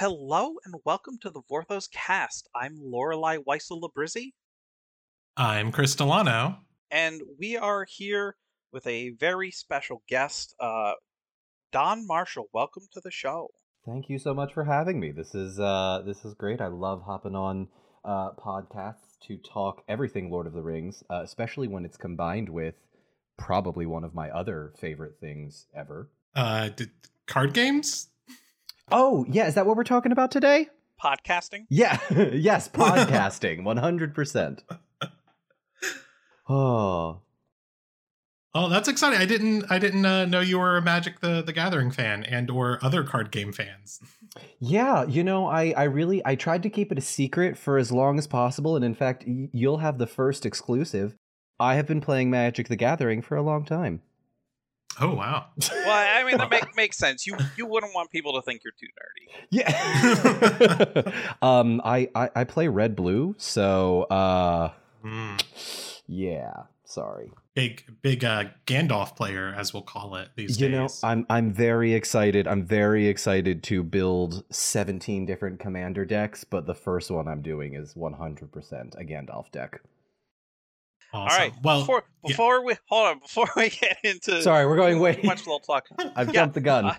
Hello and welcome to the Vorthos cast. I'm Loreley Weissel Labrizzi, I'm Chris Delano. and we are here with a very special guest, uh, Don Marshall. Welcome to the show. Thank you so much for having me. This is uh this is great. I love hopping on uh podcasts to talk everything Lord of the Rings, uh, especially when it's combined with probably one of my other favorite things ever. Uh, did, card games? Oh, yeah, is that what we're talking about today? Podcasting. Yeah. yes, podcasting, 100%. Oh, Oh, that's exciting! I didn't, I didn't uh, know you were a Magic the the Gathering fan and or other card game fans. Yeah, you know, I, I really I tried to keep it a secret for as long as possible, and in fact, y- you'll have the first exclusive. I have been playing Magic: The Gathering for a long time. Oh wow! Well, I mean that make, makes sense. You you wouldn't want people to think you're too nerdy. Yeah. um, I, I I play red blue, so uh, Hmm. yeah. Sorry. Big, big uh, Gandalf player, as we'll call it these You days. You know, I'm I'm very excited. I'm very excited to build 17 different commander decks, but the first one I'm doing is 100% a Gandalf deck. Awesome. All right. Well, before yeah. we hold on before we get into Sorry, we're going way too much little talk. I've Yeah, jumped the gun. uh,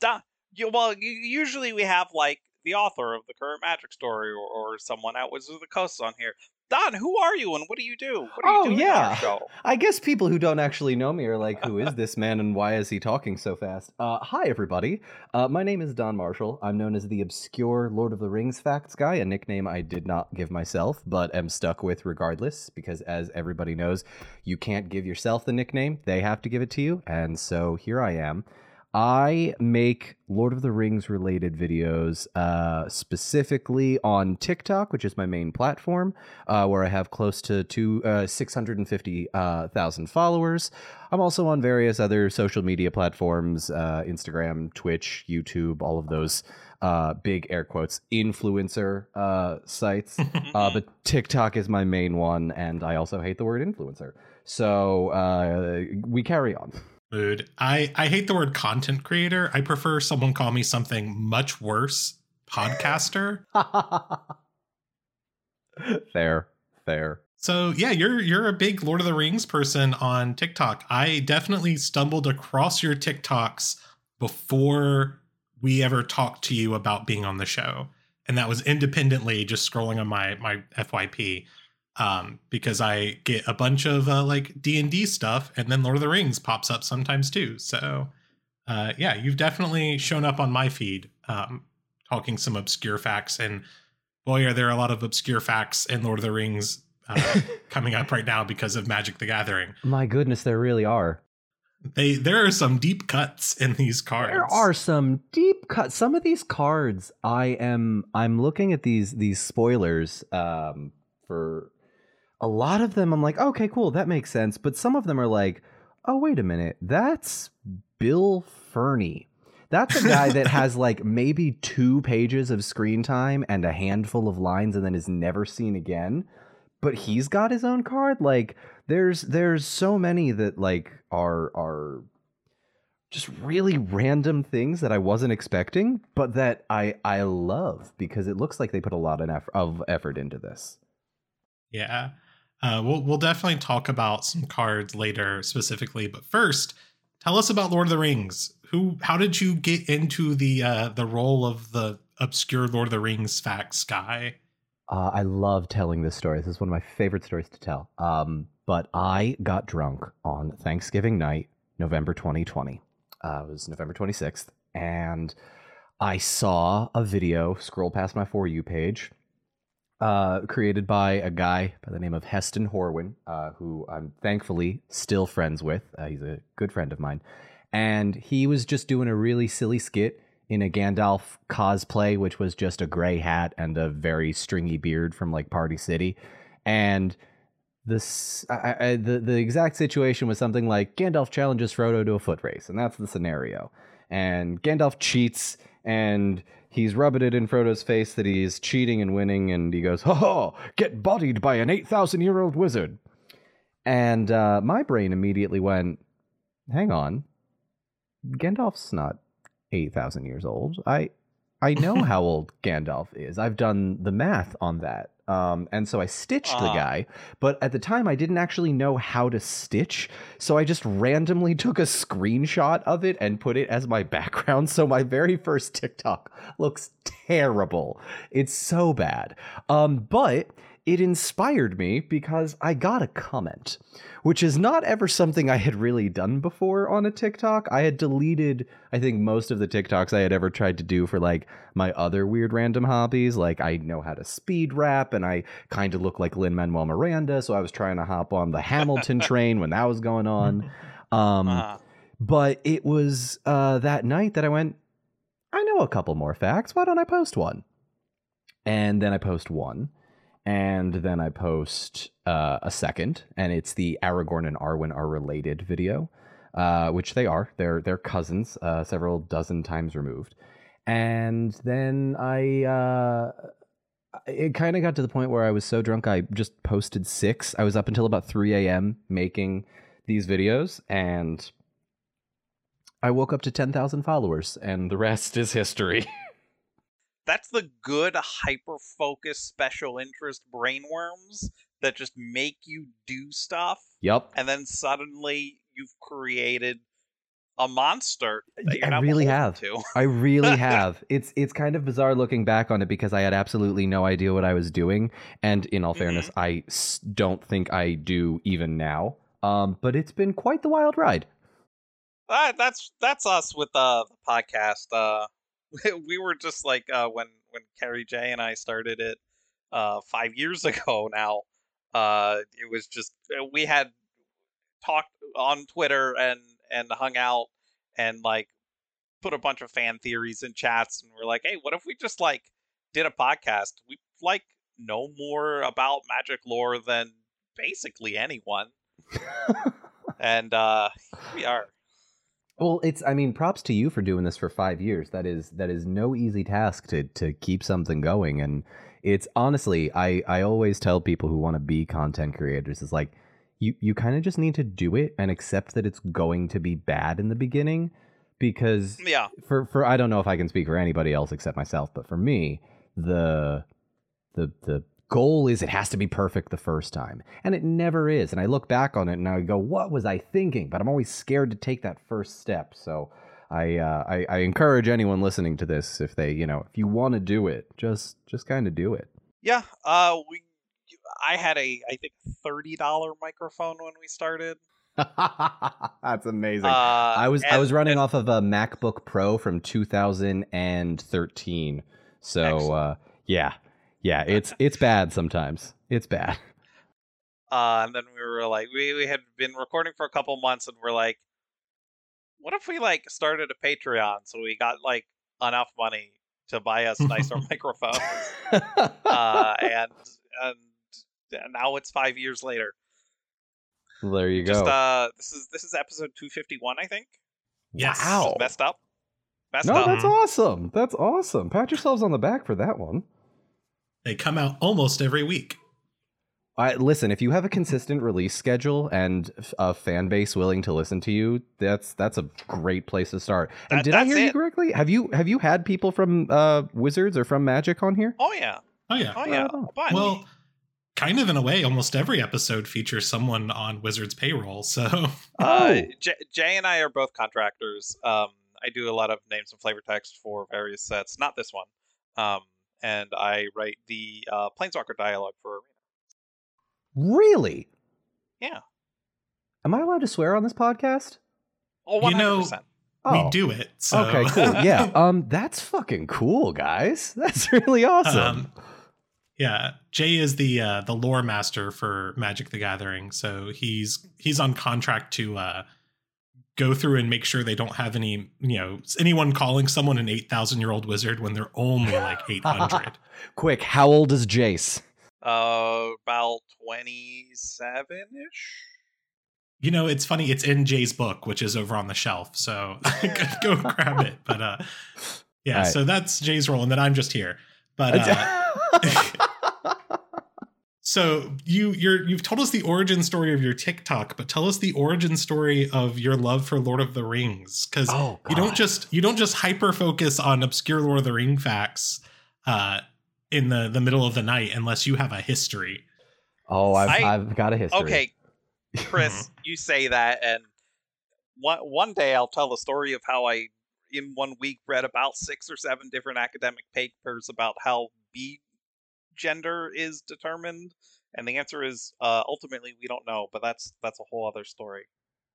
Don, you, well, you, usually we have like the author of the current Magic story or, or someone out with the Coast on here. Don, who are you and what do you do? What are you Oh, doing yeah. I guess people who don't actually know me are like, who is this man and why is he talking so fast? Uh, hi, everybody. Uh, my name is Don Marshall. I'm known as the obscure Lord of the Rings facts guy, a nickname I did not give myself, but am stuck with regardless, because as everybody knows, you can't give yourself the nickname, they have to give it to you. And so here I am. I make Lord of the Rings related videos uh, specifically on TikTok, which is my main platform uh, where I have close to two uh, six hundred and fifty uh, followers. I'm also on various other social media platforms: uh, Instagram, Twitch, YouTube, all of those uh, big air quotes influencer uh, sites. Uh, but TikTok is my main one, and I also hate the word influencer. So uh, we carry on. Mood. I I hate the word content creator. I prefer someone call me something much worse, podcaster. fair, fair. So yeah, you're you're a big Lord of the Rings person on TikTok. I definitely stumbled across your TikToks before we ever talked to you about being on the show, and that was independently just scrolling on my my FYP um, because I get a bunch of uh, like D and D stuff, and then Lord of the Rings pops up sometimes too. So uh, yeah, you've definitely shown up on my feed um, talking some obscure facts and. Boy, are there a lot of obscure facts in Lord of the Rings uh, coming up right now because of Magic the Gathering. My goodness, there really are. They there are some deep cuts in these cards. There are some deep cuts. Some of these cards, I am I'm looking at these these spoilers um, for a lot of them. I'm like, okay, cool, that makes sense. But some of them are like, oh wait a minute, that's Bill Ferny. That's a guy that has like maybe two pages of screen time and a handful of lines, and then is never seen again. But he's got his own card. Like there's there's so many that like are are just really random things that I wasn't expecting, but that I I love because it looks like they put a lot of effort, of effort into this. Yeah. Uh, we'll we'll definitely talk about some cards later specifically, but first, tell us about Lord of the Rings. Who how did you get into the uh, the role of the obscure Lord of the Rings facts guy? Uh, I love telling this story. This is one of my favorite stories to tell. Um, but I got drunk on Thanksgiving night, November 2020. Uh, it was November 26th, and I saw a video scroll past my for you page, uh, created by a guy by the name of Heston Horwin, uh, who I'm thankfully still friends with. Uh, he's a good friend of mine, and he was just doing a really silly skit in a Gandalf cosplay, which was just a gray hat and a very stringy beard from like Party City, and this I, I, the the exact situation was something like Gandalf challenges Frodo to a foot race, and that's the scenario. And Gandalf cheats, and he's rubbing it in Frodo's face that he's cheating and winning, and he goes, "Ho ho! Get bodied by an eight thousand year old wizard." And uh, my brain immediately went, "Hang on, Gandalf's not eight thousand years old. I I know how old Gandalf is. I've done the math on that. Um, and so I stitched the Ah. guy, but at the time I didn't actually know how to stitch. So I just randomly took a screenshot of it and put it as my background. So my very first TikTok looks terrible. It's so bad. Um, but it inspired me because I got a comment, which is not ever something I had really done before on a TikTok. I had deleted, I think, most of the TikToks I had ever tried to do for like my other weird random hobbies. Like I know how to speed rap and I kind of look like Lin Manuel Miranda. So I was trying to hop on the Hamilton train when that was going on. Um, Uh, but it was uh, that night that I went, I know a couple more facts. Why don't I post one? And then I post one. And then I post uh, a second. And it's the Aragorn and Arwen are related video, uh, which they are. They're, they're cousins, uh, several dozen times removed. And then I. Uh, it kind of got to the point where I was so drunk, I just posted six. I was up until about 3 a.m. making these videos, and I woke up to 10,000 followers, and the rest is history. that's the good hyper focused special interest brainworms that just make you do stuff yep. and then suddenly you've created a monster I really have. to. I really have. It's it's kind of bizarre looking back on it because I had absolutely no idea what I was doing, and in all fairness, I s- don't think I do even now. Um, but it's been quite the wild ride. Uh, that's that's us with uh, the podcast. Uh, we were just like uh, when when Carrie J and I started it uh, five years ago. Now uh, it was just uh, we had talked on Twitter and and hung out and like put a bunch of fan theories in chats and we're like, hey, what if we just like did a podcast? We like know more about magic lore than basically anyone, and uh, here we are. Well, it's I mean, props to you for doing this for 5 years. That is that is no easy task to to keep something going and it's honestly I I always tell people who want to be content creators is like you you kind of just need to do it and accept that it's going to be bad in the beginning because Yeah. for for I don't know if I can speak for anybody else except myself, but for me, the the the goal is it has to be perfect the first time, and it never is. And I look back on it and I go, "What was I thinking?" But I'm always scared to take that first step. So I uh, I, I encourage anyone listening to this if they you know if you want to do it, just just kind of do it. Yeah, uh, we. I had a, I think, thirty dollar microphone when we started. That's amazing. Uh, I was I was running and- off of a MacBook Pro from 2013. So uh, yeah, yeah, it's it's bad sometimes. It's bad. Uh, and then we were like, we we had been recording for a couple months, and we're like, what if we like started a Patreon so we got like enough money to buy us nicer microphones? Uh, and and and now it's five years later. there you Just go. uh, this is this is episode two fifty one, I think. Yes. Wow. Just messed up. Messed No, up. that's awesome. That's awesome. Pat yourselves on the back for that one. They come out almost every week. I, listen, if you have a consistent release schedule and a fan base willing to listen to you, that's that's a great place to start. And That- did I that's hear you correctly? Have you have you had people from uh, Wizards or from Magic on here? Oh yeah. Oh yeah. Oh yeah. Right on. A bunch. Well, kind of in a way, almost every episode features someone on Wizards payroll. So Uh, Oh. J- Jay and I are both contractors. Um, I do a lot of names and flavor text for various sets, not this one. Um, and I write the uh, Planeswalker dialogue for Arena. Really? Yeah. Am I allowed to swear on this podcast? Oh, You know- 100%. we do it. So Oh. Okay, cool. Yeah. Um, that's fucking cool, guys. That's really awesome. Um, yeah, Jay is the uh, the lore master for Magic the Gathering, so he's he's on contract to uh, go through and make sure they don't have any you know anyone calling someone an eight thousand year old wizard when they're only like eight hundred. Quick, how old is Jace? Uh, about 27 ish. you know, it's funny. It's in Jay's book, which is over on the shelf, so go grab it. But uh, yeah, Alright. so that's Jay's role, and then I'm just here. But uh, So you you're you've told us the origin story of your TikTok, but tell us the origin story of your love for Lord of the Rings because Oh, you don't just you don't just hyper focus on obscure Lord of the Ring facts uh, in the the middle of the night unless you have a history. Oh, I've, I- I've got a history. Okay, Chris, you say that, and one one day I'll tell the story of how I, in one week, read about six or seven different academic papers about how B gender is determined, and the answer is uh, ultimately we don't know, but that's that's a whole other story.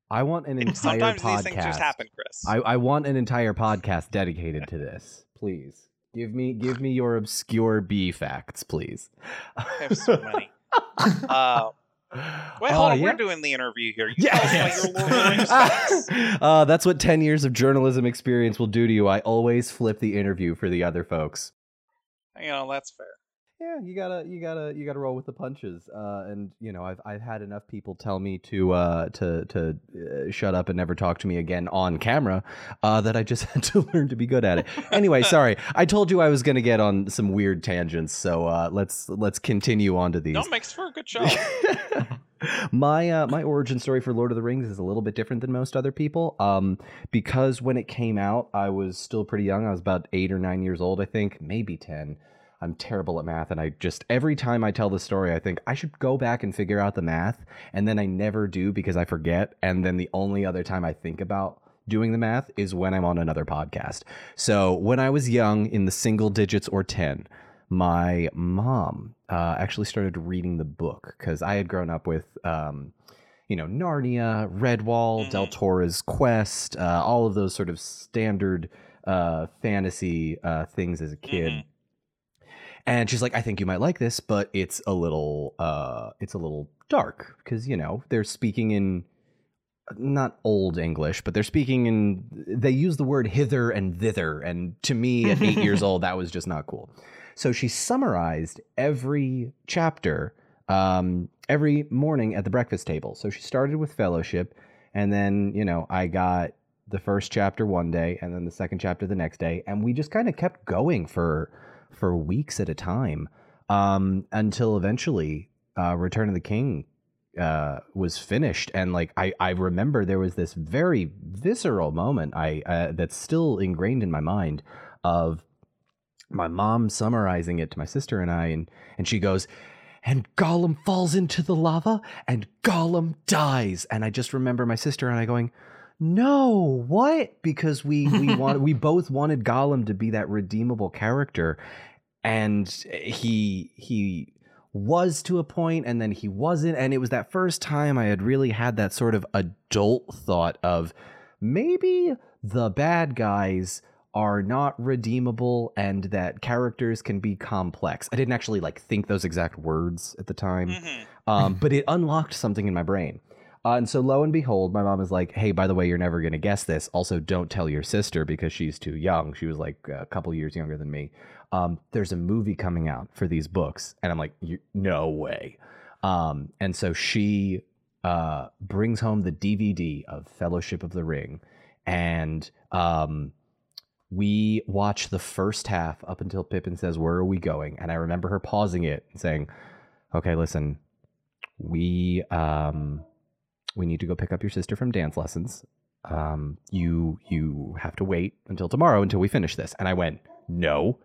I want an entire sometimes podcast. these things just happen, Chris. I, I want an entire podcast dedicated to this. Please give me give me your obscure B facts, please. I have so many. Uh, wait, Uh, hold on. yeah. We're doing the interview here. You Yes. tell us about your Lord of the Rings facts. uh, that's what 10 years of journalism experience will do to you. I always flip the interview for the other folks. You know that's fair. Yeah, you gotta, you gotta, you gotta roll with the punches. Uh, and you know, I've, I've had enough people tell me to, uh, to, to uh, shut up and never talk to me again on camera, uh, that I just had to learn to be good at it. Anyway, sorry, I told you I was gonna get on some weird tangents, so uh, let's let's continue on to these. No, makes for a good show. my uh, my origin story for Lord of the Rings is a little bit different than most other people. Um, because when it came out, I was still pretty young. I was about eight or nine years old, I think, maybe ten. I'm terrible at math, and I just every time I tell the story, I think I should go back and figure out the math, and then I never do because I forget. And then the only other time I think about doing the math is when I'm on another podcast. So when I was young, in the single digits or ten, my mom uh, actually started reading the book because I had grown up with, um, you know, Narnia, Redwall, Del Mhm. Toro's Quest, uh, all of those sort of standard uh, fantasy uh, things as a kid. Mhm. And she's like, I think you might like this, but it's a little, uh, it's a little dark because you know they're speaking in not old English, but they're speaking in. They use the word hither and thither, and to me, at eight years old, that was just not cool. So she summarized every chapter um, every morning at the breakfast table. So she started with fellowship, and then you know I got the first chapter one day, and then the second chapter the next day, and we just kind of kept going for for weeks at a time um, until eventually uh, Return of the King uh, was finished, and like I, I remember there was this very visceral moment I uh, that's still ingrained in my mind of my mom summarizing it to my sister and I, and and she goes, and Gollum falls into the lava, and Gollum dies, and I just remember my sister and I going. No, what? Because we we want we both wanted Gollum to be that redeemable character, and he he was to a point and then he wasn't and it was that first time i had really had that sort of adult thought of maybe the bad guys are not redeemable and that characters can be complex i didn't actually like think those exact words at the time Mhm. um, but it unlocked something in my brain. Uh, and so lo and behold, my mom is like, "Hey, by the way, you're never gonna guess this. Also, don't tell your sister because she's too young. She was like a couple years younger than me. Um, there's a movie coming out for these books." And I'm like, "No way." Um, and so she uh, brings home the DVD of Fellowship of the Ring, and um, we watch the first half up until Pippin says, "Where are we going?" And I remember her pausing it and saying, "Okay, listen, we um we need to go pick up your sister from dance lessons. Um you you have to wait until tomorrow until we finish this. And i went no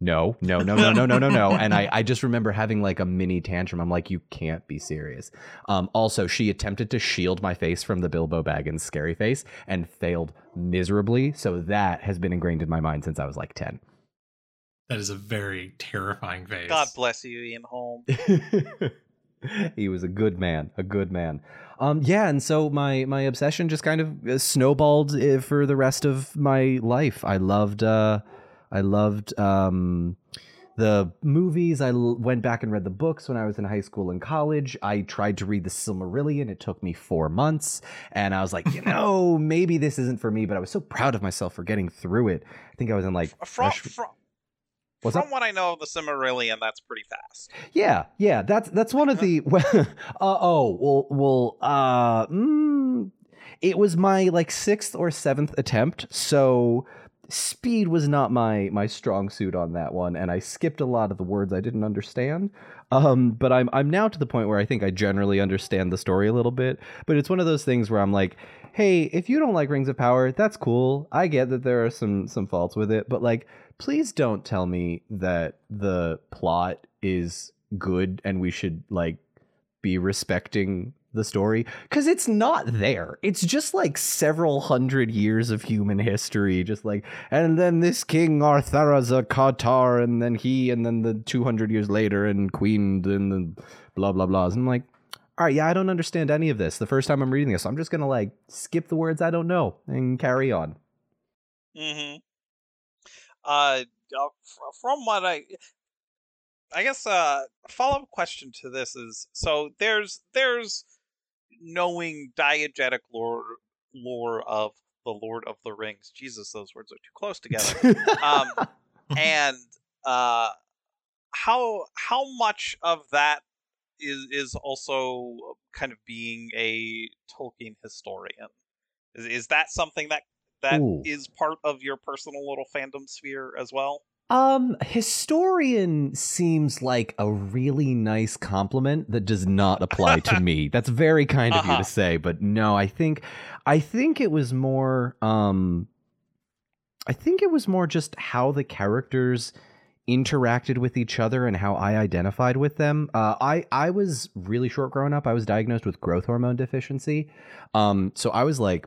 no no no no no no no no. And i i just remember having like a mini tantrum. I'm like you can't be serious. Um also she attempted to shield my face from the bilbo baggins scary face and failed miserably. So that has been ingrained in my mind since i was like 10 That is a very terrifying face. God bless you, Ian Holm. he was a good man, a good man. Um, yeah, and so my my obsession just kind of uh, snowballed uh, for the rest of my life. I loved, uh, I loved um, the movies. I l- went back and read the books when I was in high school and college. I tried to read the Silmarillion. It took me four months, and I was like, you know, maybe this isn't for me. But I was so proud of myself for getting through it. I think I was in like From, fresh- from, What's from up? what I know of the Silmarillion, that's pretty fast. Yeah, yeah, that's that's one of the. uh, oh, well, well, uh, mm, it was my like sixth or seventh attempt, so speed was not my my strong suit on that one, and I skipped a lot of the words I didn't understand. Um, but I'm I'm now to the point where I think I generally understand the story a little bit. But it's one of those things where I'm like, hey, if you don't like Rings of Power, that's cool. I get that there are some some faults with it, but like, please don't tell me that the plot is good and we should like be respecting the story because it's not there. It's just like several hundred years of human history, just like, and then this king Ar-Pharazôn and then he, and then the 200 years later, and queen, and the blah, blah, blahs. I'm like, all right, yeah, I don't understand any of this the first time I'm reading this. I'm just to like skip the words I don't know and carry on. Mm-hmm. Uh, uh from what I, I guess uh, follow up question to this is so there's there's knowing diegetic lore lore of the Lord of the Rings. Jesus, those words are too close together. um, and uh, how how much of that is is also kind of being a Tolkien historian? Is is that something that that Ooh. is part of your personal little fandom sphere as well? Um, historian seems like a really nice compliment that does not apply to me. That's very kind of uh-huh. you to uh-huh. say, but no, I think I think it was more um I think it was more just how the characters interacted with each other and how I identified with them. Uh, I I was really short growing up. I was diagnosed with growth hormone deficiency. Um, so I was like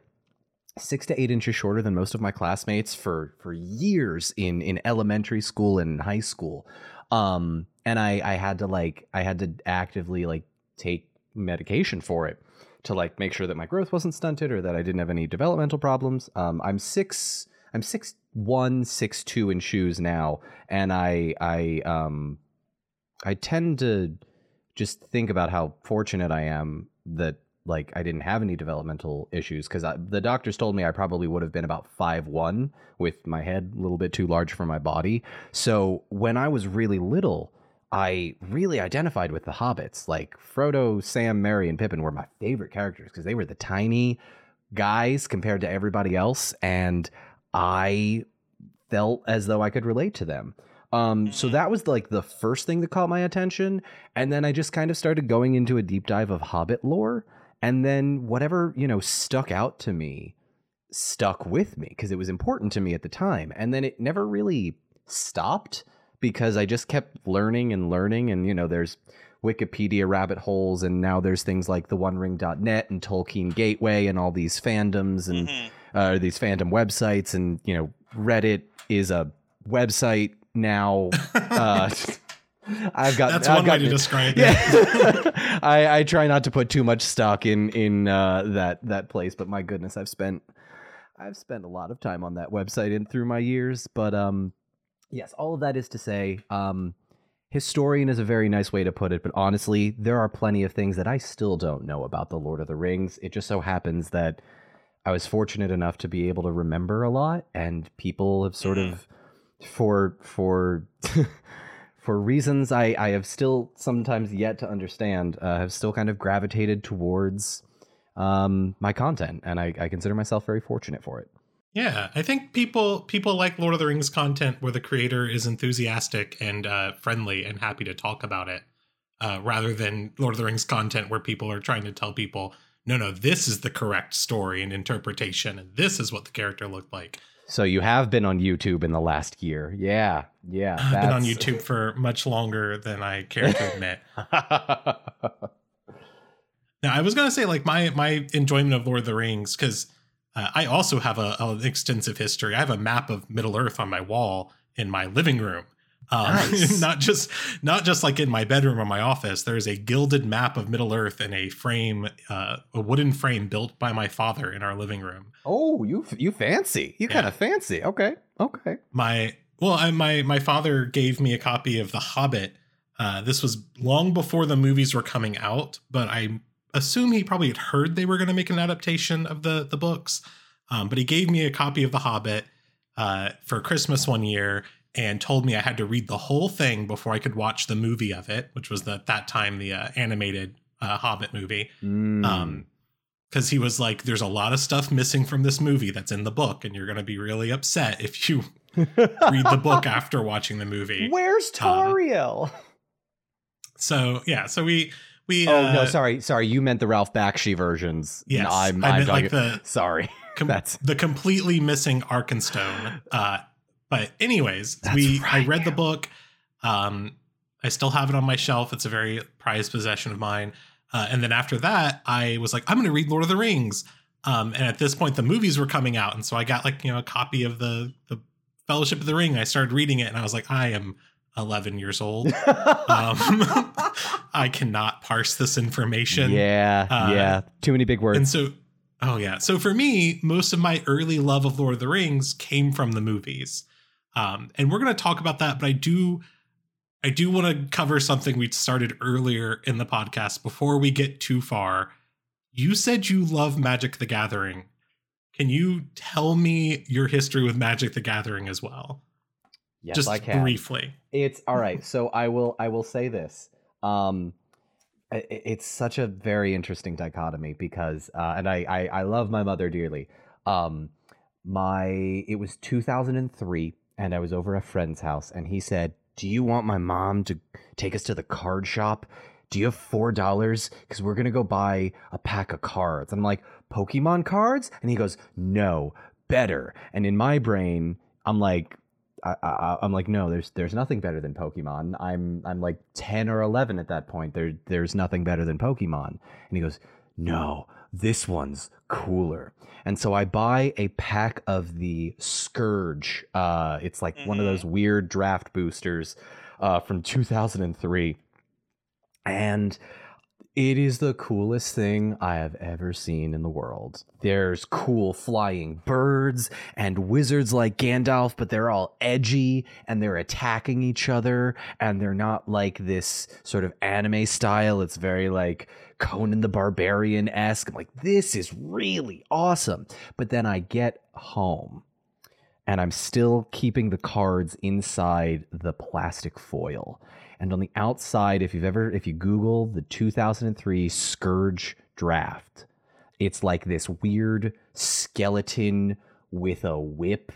six to eight inches shorter than most of my classmates for for years in in elementary school and high school. Um and i i had to like i had to actively like take medication for it to like make sure that my growth wasn't stunted or that i didn't have any developmental problems. Um i'm six i'm six one six two in shoes now and i i um i tend to just think about how fortunate i am that like I didn't have any developmental issues because the doctors told me I probably would have been about five one with my head a little bit too large for my body. So when I was really little, I really identified with the hobbits. Like Frodo, Sam, Merry, and Pippin were my favorite characters because they were the tiny guys compared to everybody else, and I felt as though I could relate to them. Um, so mm-hmm. that was like the first thing that caught my attention, and then I just kind of started going into a deep dive of Hobbit lore and then whatever you know stuck out to me stuck with me because it was important to me at the time. And then it never really stopped because i just kept learning and learning. And you know there's wikipedia rabbit holes and now there's things like the onering.net and tolkien gateway and all these fandoms and mm-hmm. uh, these fandom websites. And you know reddit is a website now uh, I've got. That's I've one got, way to describe it. Yeah. I, I try not to put too much stock in in uh, that that place, but my goodness, I've spent I've spent a lot of time on that website and through my years. But um, yes, all of that is to say, um, historian is a very nice way to put it. But honestly, there are plenty of things that I still don't know about the Lord of the Rings. It just so happens that I was fortunate enough to be able to remember a lot, and people have sort mm-hmm. of for for for reasons I, I have still sometimes yet to understand, uh, have still kind of gravitated towards um, my content, and I, I consider myself very fortunate for it. Yeah, I think people people like Lord of the Rings content where the creator is enthusiastic and uh, friendly and happy to talk about it, uh, rather than Lord of the Rings content where people are trying to tell people, no, no, this is the correct story and interpretation, and this is what the character looked like. So you have been on YouTube in the last year. Yeah. Yeah. I've been on YouTube for much longer than I care to admit. now, I was going to say, like, my, my enjoyment of Lord of the Rings, because uh, I also have a, an extensive history. I have a map of Middle Earth on my wall in my living room. Um, nice. not just not just like in my bedroom or my office. There is a gilded map of Middle Earth in a frame, uh, a wooden frame built by my father in our living room. Oh, you you fancy? You yeah. kind of fancy? Okay, okay. My well, I, my my father gave me a copy of The Hobbit. Uh, this was long before the movies were coming out, but I assume he probably had heard they were going to make an adaptation of the the books. Um, but he gave me a copy of The Hobbit uh, for Christmas one year and told me I had to read the whole thing before I could watch the movie of it, which was the, at that time the uh, animated uh, Hobbit movie. Mm. Um, because he was like, "There's a lot of stuff missing from this movie that's in the book, and you're going to be really upset if you read the book after watching the movie." Where's Um, So yeah, so we we oh uh, no, sorry, sorry. You meant the Ralph Bakshi versions. Yes, No, I'm, I I'm meant like the sorry. com- That's- the completely missing Arkenstone. Uh, but anyways, That's we I right, read the book. Um, I still have it on my shelf. It's a very prized possession of mine. Uh, and then after that, I was like, I'm going to read Lord of the Rings. Um, and at this point, the movies were coming out, and so I got like you know a copy of the the Fellowship of the Ring. I started reading it, and I was like, I am 11 years old. Um, I cannot parse this information. yeah, uh, yeah. Too many big words. And so, oh yeah. So for me, most of my early love of Lord of the Rings came from the movies. Um, and we're going to talk about that, but I do, I do want to cover something we started earlier in the podcast before we get too far. You said you love Magic the Gathering. Can you tell me your history with Magic the Gathering as well? yes, Just I can. briefly. It's all right. So I will I will say this. Um it's such a very interesting dichotomy because uh and I I, I love my mother dearly. Um my it was 2003 and I was over a friend's house and he said, "Do you want my mom to take us to the card shop? Do you have four dollars? Because we're gonna go buy a pack of cards." I'm like, "Pokemon cards?" And he goes, "No, better." And in my brain, I'm like, I, I'm like, no, there's there's nothing better than Pokemon. I'm I'm like ten or eleven at that point. There there's nothing better than Pokemon. And he goes, no, this one's cooler. And so I buy a pack of the Scourge. Uh, it's like one of Mhm. those weird draft boosters uh, from 2003, and it is the coolest thing I have ever seen in the world. There's cool flying birds and wizards like Gandalf, but they're all edgy and they're attacking each other and they're not like this sort of anime style. It's very like Conan the Barbarian esque. I'm like, this is really awesome. But then I get home and I'm still keeping the cards inside the plastic foil. And on the outside, if you've ever, if you Google the 2003 Scourge draft, it's like this weird skeleton with a whip.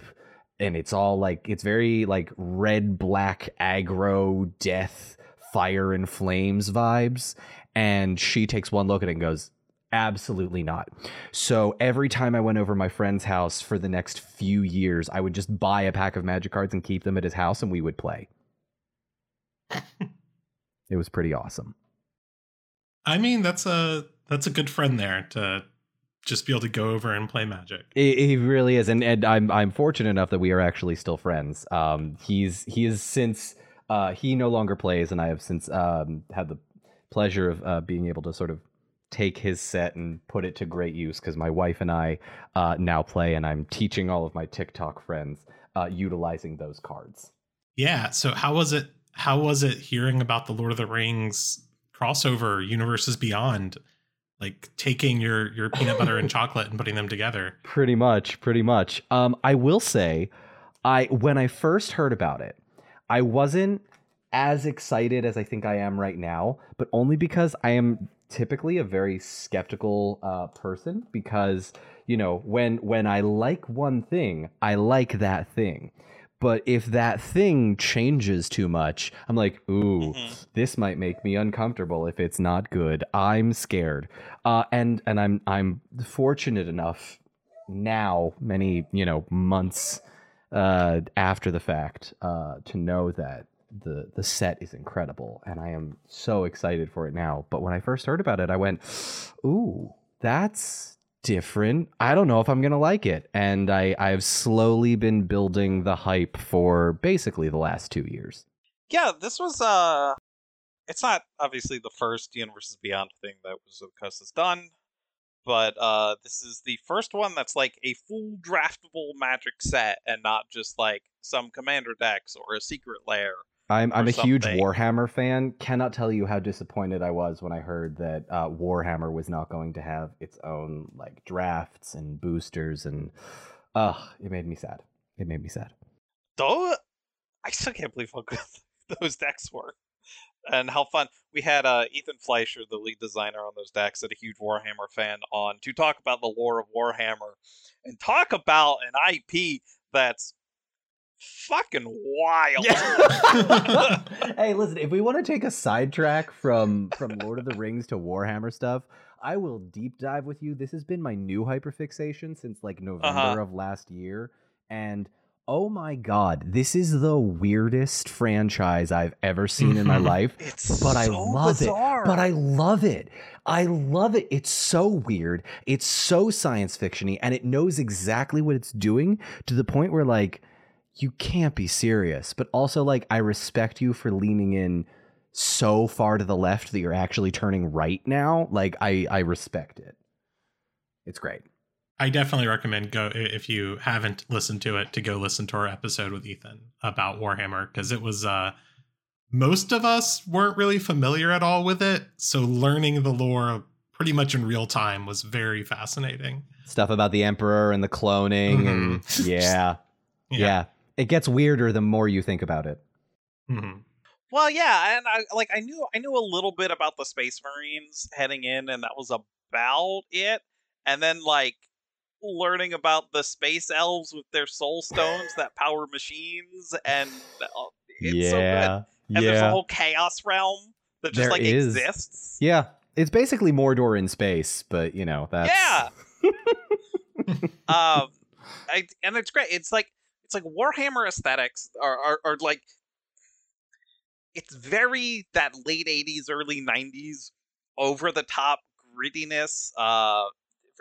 And it's all like, it's very like red, black, aggro, death, fire and flames vibes. And she takes one look at it and goes, Absolutely not. So every time I went over my friend's house for the next few years, I would just buy a pack of magic cards and keep them at his house and we would play. it was pretty awesome. I mean, that's a that's a good friend there to just be able to go over and play Magic. He really is, and, and I'm I'm fortunate enough that we are actually still friends. Um, he's he is since uh, he no longer plays, and I have since um, had the pleasure of uh, being able to sort of take his set and put it to great use because my wife and I uh, now play, and I'm teaching all of my TikTok friends uh, utilizing those cards. Yeah. So how was it? How was it hearing about the Lord of the Rings crossover universes beyond, like taking your your peanut butter and chocolate and putting them together? Pretty much, pretty much. Um, I will say, I when I first heard about it, I wasn't as excited as I think I am right now, but only because I am typically a very skeptical uh, person. Because you know, when when I like one thing, I like that thing. But if that thing changes too much, I'm like, ooh, Mhm. this might make me uncomfortable if it's not good. I'm scared. Uh, and and I'm I'm fortunate enough now, many you know months uh, after the fact, uh, to know that the the set is incredible, and I am so excited for it now. But when I first heard about it, I went, "Ooh, that's different. I don't know if I'm gonna like it." And I I've slowly been building the hype for basically the last two years. Yeah, this was uh it's not obviously the first Universes Beyond thing that was Coast has done, but uh this is the first one that's like a full draftable magic set and not just like some commander decks or a secret lair. I'm I'm a huge. Warhammer fan. Cannot tell you how disappointed I was when I heard that uh, Warhammer was not going to have its own like drafts and boosters, and ugh, it made me sad. It made me sad. Though I still can't believe how good those decks were. And how fun we had uh, Ethan Fleischer, the lead designer on those decks, and a huge Warhammer fan, on to talk about the lore of Warhammer and talk about an IP that's fucking wild. hey, listen, if we want to take a sidetrack from from Lord of the Rings to Warhammer stuff, I will deep dive with you. This has been my new hyperfixation since like November Uh-huh. of last year and oh my god, this is the weirdest franchise I've ever seen in my Mhm. life. It's But I love bizarre. it. But I love it. I love it. It's so weird. It's so science fictiony, and it knows exactly what it's doing to the point where like you can't be serious. But also like I respect you for leaning in so far to the left that you're actually turning right now. Like I I respect it. It's great. I definitely recommend go if you haven't listened to it to go listen to our episode with Ethan about Warhammer because it was uh most of us weren't really familiar at all with it, so learning the lore pretty much in real time was very fascinating. Stuff about the emperor and the cloning and Mhm. yeah. yeah. It gets weirder the more you think about it. Mhm. Well, yeah, and I like I knew I knew a little bit about the Space Marines heading in, and that was about it. And then like learning about the space elves with their soul stones that power machines, and uh, it's so good. yeah. And there's a whole chaos realm that just There like is. exists. Yeah, it's basically Mordor in space, but you know that's Yeah. um, I, and it's great. It's like it's like Warhammer aesthetics are, are are like it's very that late '80s, early '90s, over the top grittiness. Uh,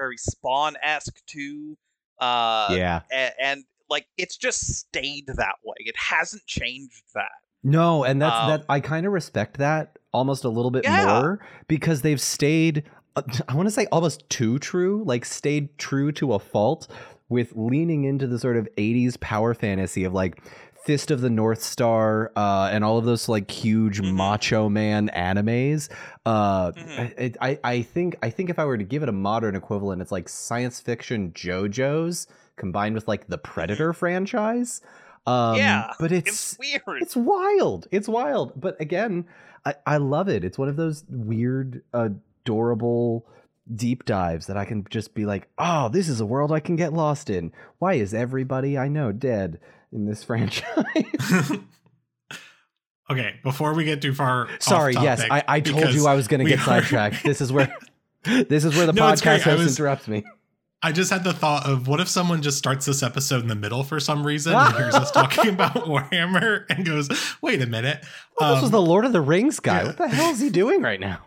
very Spawn esque too. Uh, yeah. and, and like it's just stayed that way. It hasn't changed that. No, and that's Um, that. I kind of respect that almost a little bit Yeah. more because they've stayed. uh, I want to say almost too true, like stayed true to a fault with leaning into the sort of '80s power fantasy of like Fist of the North Star uh, and all of those like huge Mhm. macho man animes. Uh, Mhm. I, I I think I think if I were to give it a modern equivalent, it's like science fiction JoJo's combined with like the Predator franchise. Um, yeah, but It's weird. it's wild. It's wild. But again, I, I love it. It's one of those weird, adorable deep dives that I can just be like, oh, this is a world I can get lost in. Why is everybody I know dead in this franchise? Okay, before we get too far, off Sorry, yes, I, I told you I was going to get are- sidetracked. This is where this is where the No, podcast I host was- interrupts me. I just had the thought of what if someone just starts this episode in the middle for some reason and hears us talking about Warhammer and goes, "Wait a minute, Well, this was um, the Lord of the Rings guy. yeah. What the hell is he doing right now?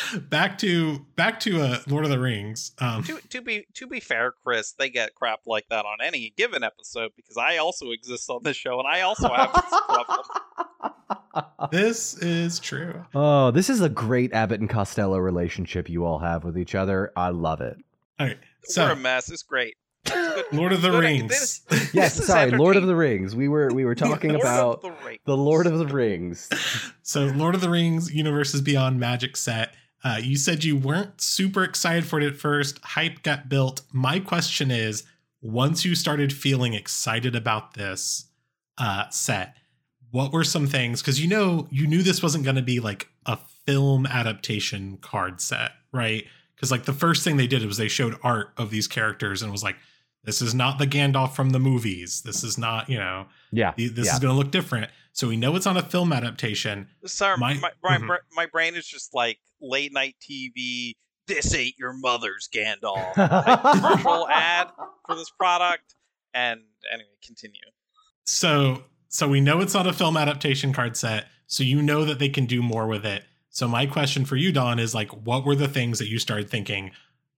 back to back to uh, Lord of the Rings." Um, to to be to be fair, Chris, they get crap like that on any given episode because I also exist on this show and I also have this problem. this is true. Oh, this is a great Abbott and Costello relationship you all have with each other. I love it. All right, We're a mess. It's great. Lord of the Good. Rings. This- Yes, this sorry, Lord of the Rings. We were we were talking Lord about the the Lord of the Rings. so Lord of the Rings Universes Beyond Magic set. Uh, you said you weren't super excited for it at first. Hype got built. My question is, once you started feeling excited about this uh, set, what were some things? Because you know you knew this wasn't going to be like a film adaptation card set, right? Because like the first thing they did was they showed art of these characters and was like, this is not the Gandalf from the movies. This is not, you know, Yeah, this yeah. is going to look different. So we know it's on a film adaptation. Sorry, My- my my, Mhm. bra- my brain is just like late night TV. This ain't your mother's Gandalf. commercial ad for this product. And anyway, continue. So so we know it's not a film adaptation card set. So you know that they can do more with it. So my question for you, Don, is like, what were the things that you started thinking?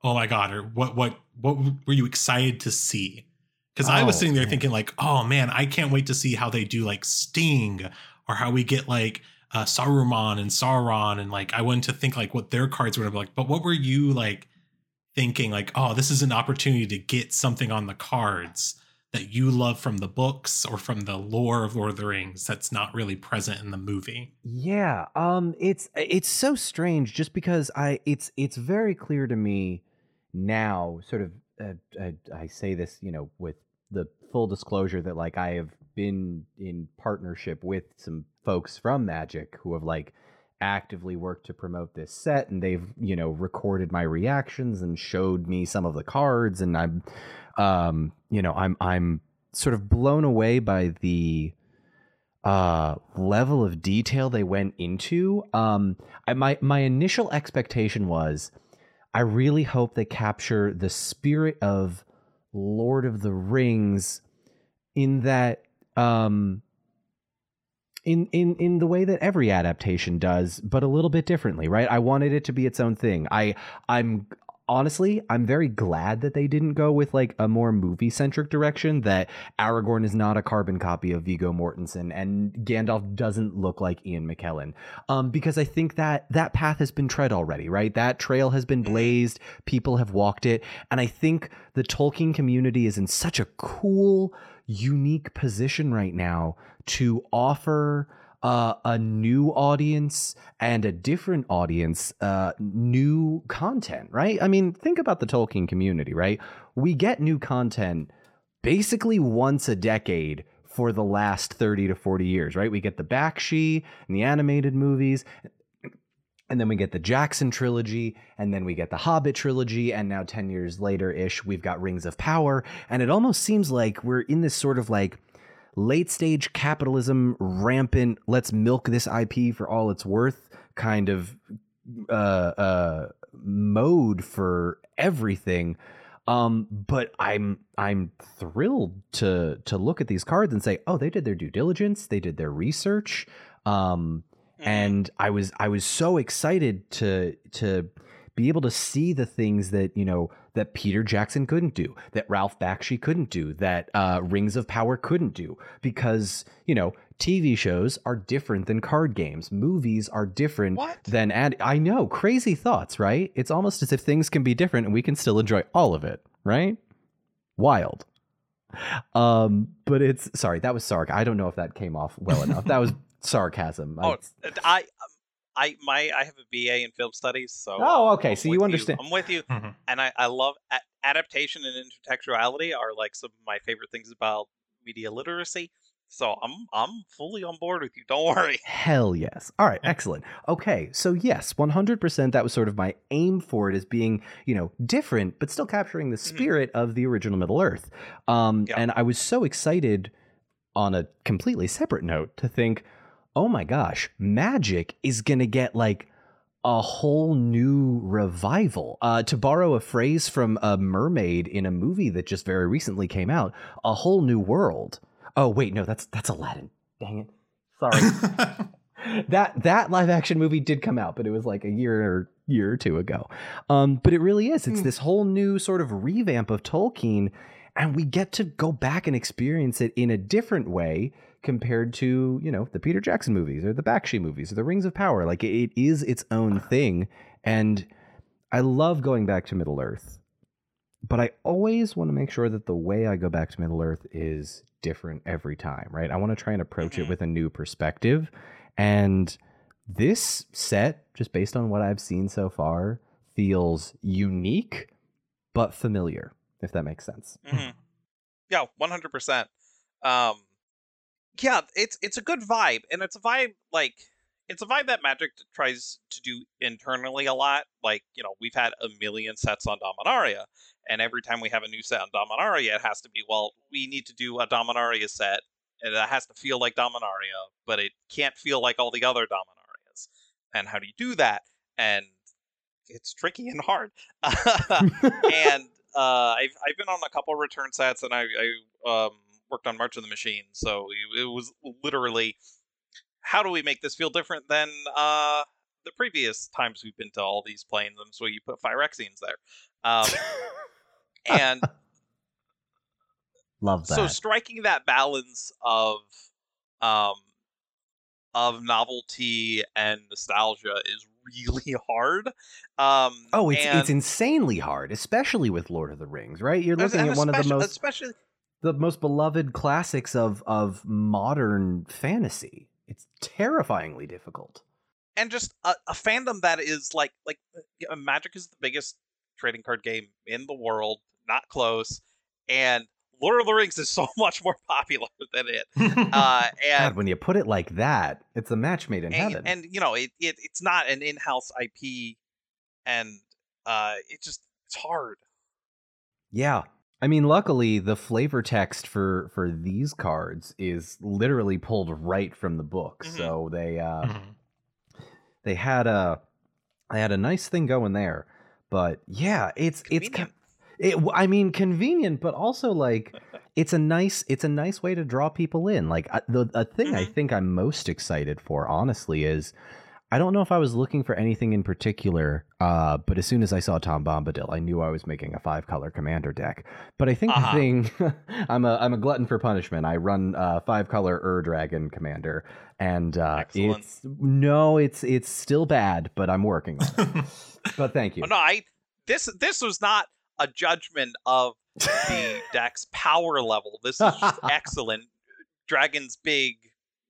Oh my god! Or what what what were you excited to see? Because I was Oh, sitting there man. thinking like, oh man, I can't wait to see how they do like Sting or how we get like uh, Saruman and Sauron and like I wanted to think like what their cards were like. But what were you like thinking like, oh, this is an opportunity to get something on the cards that you love from the books or from the lore of Lord of the Rings that's not really present in the movie? Yeah, um it's it's so strange just because I it's it's very clear to me now sort of uh, uh, I say this, you know, with the full disclosure that like I have been in partnership with some folks from Magic who have like actively worked to promote this set and they've you know recorded my reactions and showed me some of the cards and i'm um you know i'm i'm sort of blown away by the uh level of detail they went into. Um I, my my initial expectation was i really hope they capture the spirit of lord of the rings in that um in in in the way that every adaptation does but a little bit differently right? I wanted it to be its own thing. I i'm honestly i'm very glad that they didn't go with like a more movie centric direction that aragorn is not a carbon copy of viggo mortensen and gandalf doesn't look like ian mckellen. Um because i think that that path has been tread already right? That trail has been blazed people have walked it and i think the tolkien community is in such a cool unique position right now to offer uh, a new audience and a different audience uh, new content, right? I mean, think about the Tolkien community, right? We get new content basically once a decade for the last 30 to 40 years, right? We get the Bakshi and the animated movies, and then we get the Jackson trilogy, and then we get the Hobbit trilogy, and now 10 years later ish, we've got Rings of Power. And it almost seems like we're in this sort of like late stage capitalism, rampant, let's milk this IP for all it's worth kind of uh, uh, mode for everything. Um, but I'm I'm thrilled to to look at these cards and say, oh, they did their due diligence, they did their research. Um, and I was I was so excited to to be able to see the things that you know that Peter Jackson couldn't do, that Ralph Bakshi couldn't do, that uh, Rings of Power couldn't do, because you know TV shows are different than card games, movies are different What? than ad. I know, crazy thoughts, right? It's almost as if things can be different and we can still enjoy all of it, right? Wild. Um, but it's sorry, that was sarc. I don't know if that came off well enough. That was sarcasm. Oh, I- I, I, my, I have a BA in film studies, so. Oh, okay, I'm so you understand- I'm with you, Mhm. and I, I love a- adaptation and intertextuality are like some of my favorite things about media literacy. So I'm, I'm fully on board with you. Don't worry. Hell yes. All right, excellent. Okay, so yes, 100% that was sort of my aim for it as being, you know, different, but still capturing the spirit of the original Middle Earth. Um, Yeah. And I was so excited on a completely separate note to think, oh my gosh, magic is going to get like a whole new revival. Uh, to borrow a phrase from a mermaid in a movie that just very recently came out, a whole new world. Oh wait, no, that's that's Aladdin. Dang it. Sorry. that that live action movie did come out, but it was like a year or year or two ago. Um, but it really is. It's Hmm. this whole new sort of revamp of Tolkien, and we get to go back and experience it in a different way compared to you know the Peter Jackson movies or the Bakshi movies or the Rings of Power. Like it is its own thing, and I love going back to Middle Earth. But I always want to make sure that the way I go back to Middle Earth is different every time, right? I want to try and approach it Mhm. with a new perspective. And this set, just based on what I've seen so far, feels unique but familiar, if that makes sense. hmm Yeah, one hundred percent. Um, yeah, it's it's a good vibe, and it's a vibe like it's a vibe that Magic tries to do internally a lot. Like you know, we've had a million sets on Dominaria, and every time we have a new set on Dominaria, it has to be well, we need to do a Dominaria set, and it has to feel like Dominaria, but it can't feel like all the other Dominarias. And how do you do that? And it's tricky and hard. and uh, I've I've been on a couple return sets, and I, I um, worked on March of the Machine, so it, it was literally how do we make this feel different than uh, the previous times we've been to all these planes, and so you put Phyrexians there, um, and Love that. so striking that balance of um of novelty and nostalgia is really hard. Um, oh, it's and it's insanely hard, especially with Lord of the Rings, right? You're looking at one of the most especially the most beloved classics of of modern fantasy. It's terrifyingly difficult. and just a, a fandom that is like like uh, Magic is the biggest trading card game in the world, not close, and Lord of the Rings is so much more popular than it. Uh, and God, when you put it like that, it's a match made in and, heaven. and you know it, it it's not an in-house IP, and uh, it just it's hard. Yeah. I mean, luckily, the flavor text for for these cards is literally pulled right from the book. Mhm. So they uh, Mhm. they had a they had a nice thing going there. But yeah, it's it's Convenient. It, I mean, convenient, but also like it's a nice it's a nice way to draw people in. Like I- the a thing I Mhm. think I'm most excited for, honestly, is I don't know if I was looking for anything in particular, uh, but as soon as I saw Tom Bombadil, I knew I was making a five color commander deck. But I think Uh-huh. the thing I'm a I'm a glutton for punishment. I run uh, five color Ur Dragon commander, and uh, it's no, it's it's still bad, but I'm working on it. but thank you. Oh, no, I this this was not a judgment of the deck's power level. This is just excellent. Dragons big,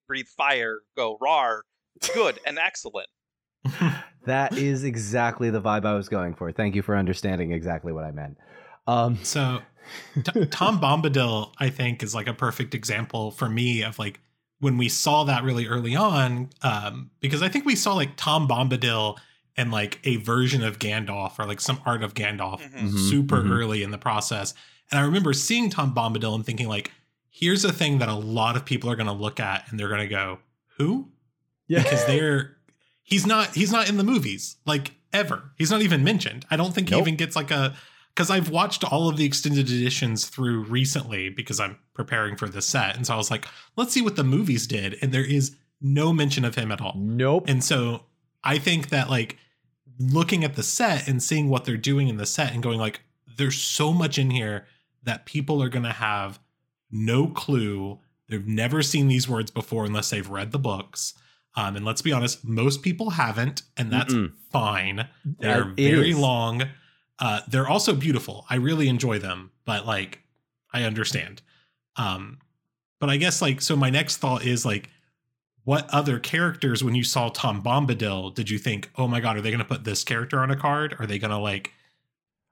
breathe fire, go rar. Good and excellent. That is exactly the vibe I was going for. Thank you for understanding exactly what I meant. Um, So, T- Tom Bombadil, I think, is like a perfect example for me of like when we saw that really early on, um, because I think we saw like Tom Bombadil and like a version of Gandalf or like some art of Gandalf Mhm. Mhm, super mhm. early in the process. And I remember seeing Tom Bombadil and thinking like, here's a thing that a lot of people are going to look at and they're going to go, who? Yeah. Because they're he's not he's not in the movies like ever. He's not even mentioned. I don't think he even gets like a because I've watched all of the extended editions through recently because I'm preparing for the set, and so I was like, let's see what the movies did, and there is no mention of him at all. nope. And so I think that like looking at the set and seeing what they're doing in the set and going like, there's so much in here that people are gonna have no clue. They've never seen these words before unless they've read the books. Um, and let's be honest, most people haven't, and that's Mm-mm. fine. They're it very is. long. Uh, they're also beautiful. I really enjoy them, but like, I understand. Um, but I guess like, so my next thought is like, what other characters, when you saw Tom Bombadil, did you think, oh my god, are they going to put this character on a card? Are they going to like,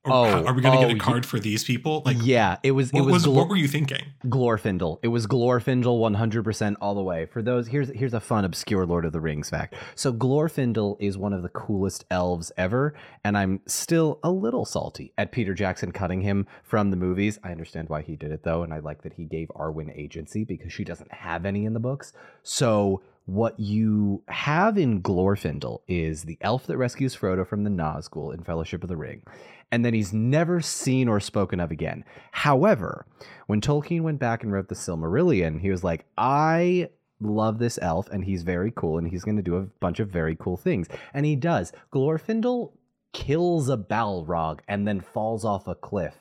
or Oh, are we going to oh, get a oh, card for these people? Like, yeah, it was. what it was. was, Glor- what were you thinking? Glorfindel. It was Glorfindel 100% all the way. For those, here's here's a fun obscure Lord of the Rings fact. So Glorfindel is one of the coolest elves ever, and I'm still a little salty at Peter Jackson cutting him from the movies. I understand why he did it though, and I like that he gave Arwen agency because she doesn't have any in the books. So what you have in Glorfindel is the elf that rescues Frodo from the Nazgul in Fellowship of the Ring, and then he's never seen or spoken of again. However, when Tolkien went back and wrote the Silmarillion, he was like, I love this elf and he's very cool and he's going to do a bunch of very cool things. And he does. Glorfindel kills a Balrog and then falls off a cliff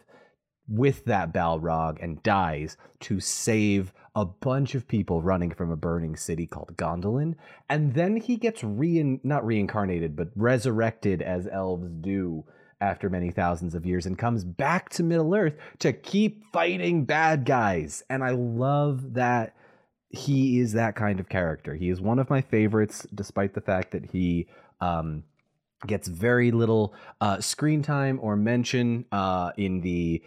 with that Balrog and dies to save a bunch of people running from a burning city called Gondolin. And then he gets rein not reincarnated, but resurrected as elves do after many thousands of years and comes back to Middle Earth to keep fighting bad guys. And I love that he is that kind of character. He is one of my favorites, despite the fact that he um, gets very little uh, screen time or mention uh, in the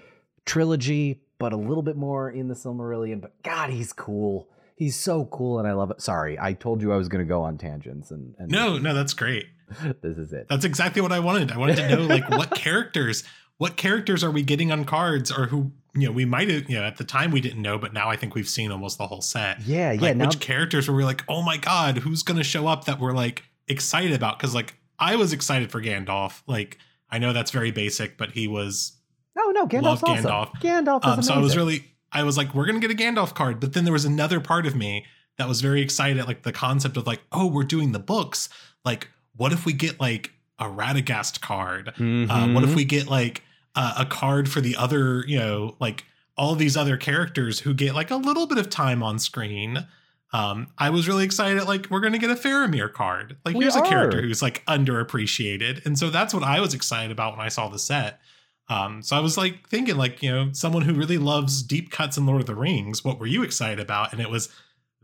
trilogy, but a little bit more in the Silmarillion. But God, he's cool. He's so cool, and I love it. Sorry, I told you I was going to go on tangents, and, and No, no, that's great. this is it. That's exactly what I wanted. I wanted to know like what characters, what characters are we getting on cards, or who you know we might have you know at the time we didn't know, but now I think we've seen almost the whole set. Yeah, yeah. like now, which characters were we like, oh my god, who's gonna show up that we're like excited about? Because like I was excited for Gandalf. Like I know that's very basic, but he was no, no, Gandalf's love awesome. Gandalf. Gandalf is um, so I was really I was like, we're gonna get a Gandalf card, but then there was another part of me that was very excited at like the concept of like, oh, we're doing the books. Like, what if we get like a Radagast card? Uh, what if Mhm. we get like uh, a card for the other, you know, like all these other characters who get like a little bit of time on screen? Um, I was really excited. Like, we're going to get a Faramir card. Like, We here's a character who's like underappreciated. And so that's what I was excited about when I saw the set. Um, so I was like thinking, like, you know, someone who really loves deep cuts in Lord of the Rings, what were you excited about? And it was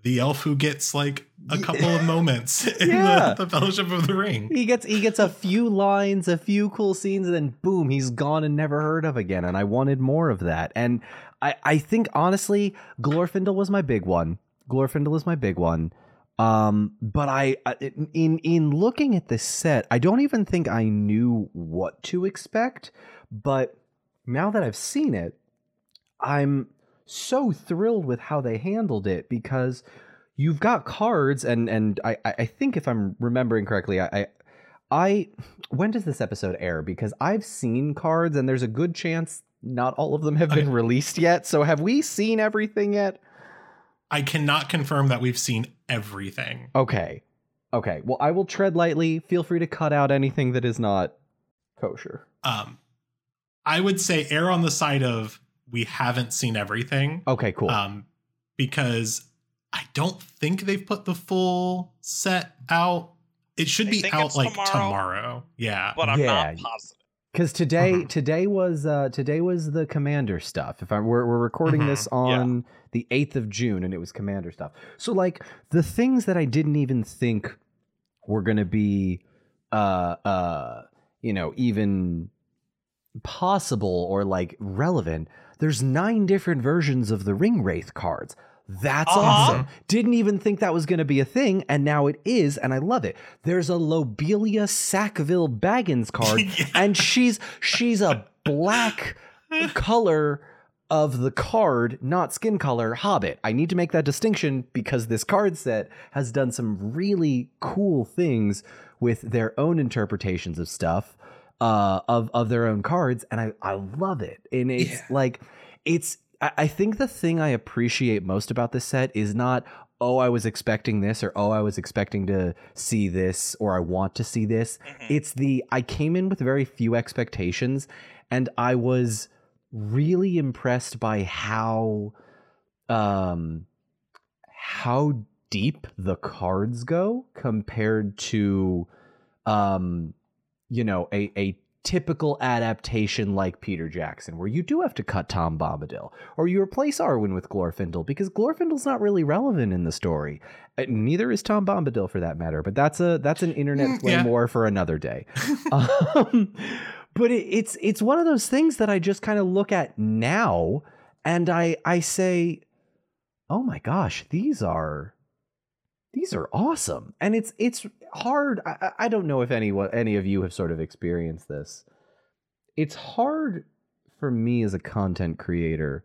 the elf who gets like a couple of moments in Yeah. the, the Fellowship of the Ring. He gets he gets a few lines, a few cool scenes, and then boom, he's gone and never heard of again. And I wanted more of that. And I, I think honestly, Glorfindel was my big one. Glorfindel is my big one. Um, but I I- in in looking at this set, I don't even think I knew what to expect. But now that I've seen it, I'm so thrilled with how they handled it because you've got cards and and I I think if I'm remembering correctly, I, I I when does this episode air? Because I've seen cards and there's a good chance not all of them have been Okay. released yet. So have we seen everything yet? I cannot confirm that we've seen everything. Okay. Okay. Well, I will tread lightly. Feel free to cut out anything that is not kosher. Um, I would say err on the side of we haven't seen everything. Okay, cool. Um, because I don't think they've put the full set out. It should I be out like tomorrow. tomorrow. Yeah. but I'm Yeah. not positive. Because today, Mhm. today was uh, today was the commander stuff. If I we're, we're recording Mhm. this on the eighth of June, and it was commander stuff. So like the things that I didn't even think were gonna be, uh, uh, you know, even possible or like relevant. There's nine different versions of the Ring Wraith cards. That's Uh-huh. awesome. Didn't even think that was going to be a thing, and now it is, and I love it. There's a Lobelia Sackville Baggins card, Yeah. and she's she's a black color of the card, not skin color, Hobbit. I need to make that distinction because this card set has done some really cool things with their own interpretations of stuff, uh, of of their own cards, and I I love it. And it's Yeah. like it's. I, I think the thing I appreciate most about this set is not oh I was expecting this or oh I was expecting to see this or I want to see this Mhm. it's the I came in with very few expectations and I was really impressed by how um how deep the cards go compared to um you know a a typical adaptation like Peter Jackson where you do have to cut Tom Bombadil or you replace Arwen with Glorfindel because Glorfindel's not really relevant in the story. Uh, Neither is Tom Bombadil for that matter, but that's a that's an internet Mm, flame yeah. war for another day. um, but it, it's it's one of those things that I just kind of look at now and I I say, "Oh my gosh, these are these are awesome." And it's it's hard. I, I- don't know if any any of you have sort of experienced this. It's hard for me as a content creator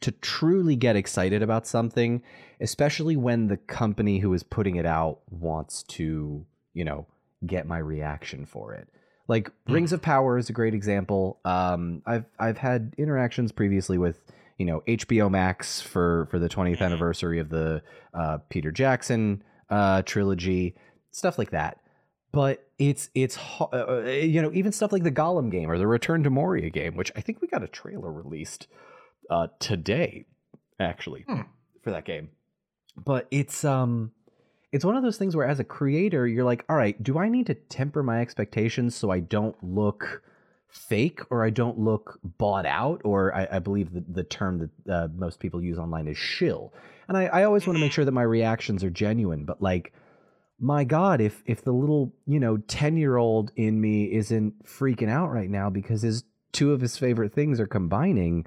to truly get excited about something, especially when the company who is putting it out wants to, you know, get my reaction for it. Like Rings of Power is a great example. Um, I've I've had interactions previously with you know HBO Max for for the 20th Mhm. anniversary of the uh, Peter Jackson uh, trilogy, stuff like that. But it's it's uh, uh, you know even stuff like the Gollum game or the Return to Moria game, which I think we got a trailer released uh, today, actually, Hmm. for that game. But it's um, it's one of those things where as a creator, you're like, all right, do I need to temper my expectations so I don't look fake or I don't look bought out, or I, I believe the, the term that uh, most people use online is shill. And I, I always want to make Mhm. sure that my reactions are genuine, but like, my God, if if the little you know ten year old in me isn't freaking out right now because his two of his favorite things are combining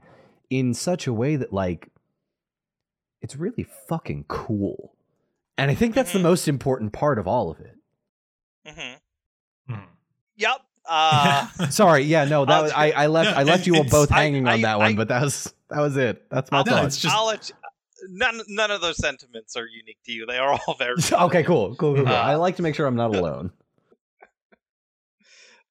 in such a way that like it's really fucking cool. And I think that's the Mhm. most important part of all of it. hmm Hmm. Yep. Uh, Sorry, yeah, no, that I'll was, I, I left No, I left you all it's- both I- hanging on I- that one, I- but that was that was it. That's my No, thought. it's just- I'll let you, none none of those sentiments are unique to you. They are all very okay, cool, cool, cool. cool. Uh, I like to make sure I'm not alone.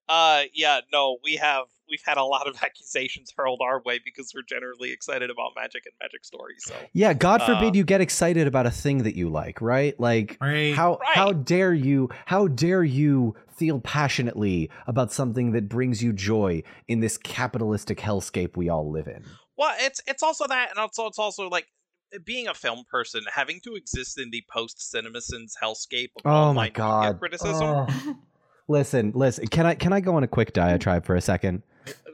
Uh, yeah, no, we have we've had a lot of accusations hurled our way because we're generally excited about magic and magic stories. So Yeah, God Uh, forbid you get excited about a thing that you like, right? Like Right. how Right. how dare you how dare you feel passionately about something that brings you joy in this capitalistic hellscape we all live in. well, it's it's also that, and also it's also like being a film person, having to exist in the post CinemaSins hellscape of Oh my god. criticism. Oh. Listen, listen. Can I can I go on a quick diatribe for a second?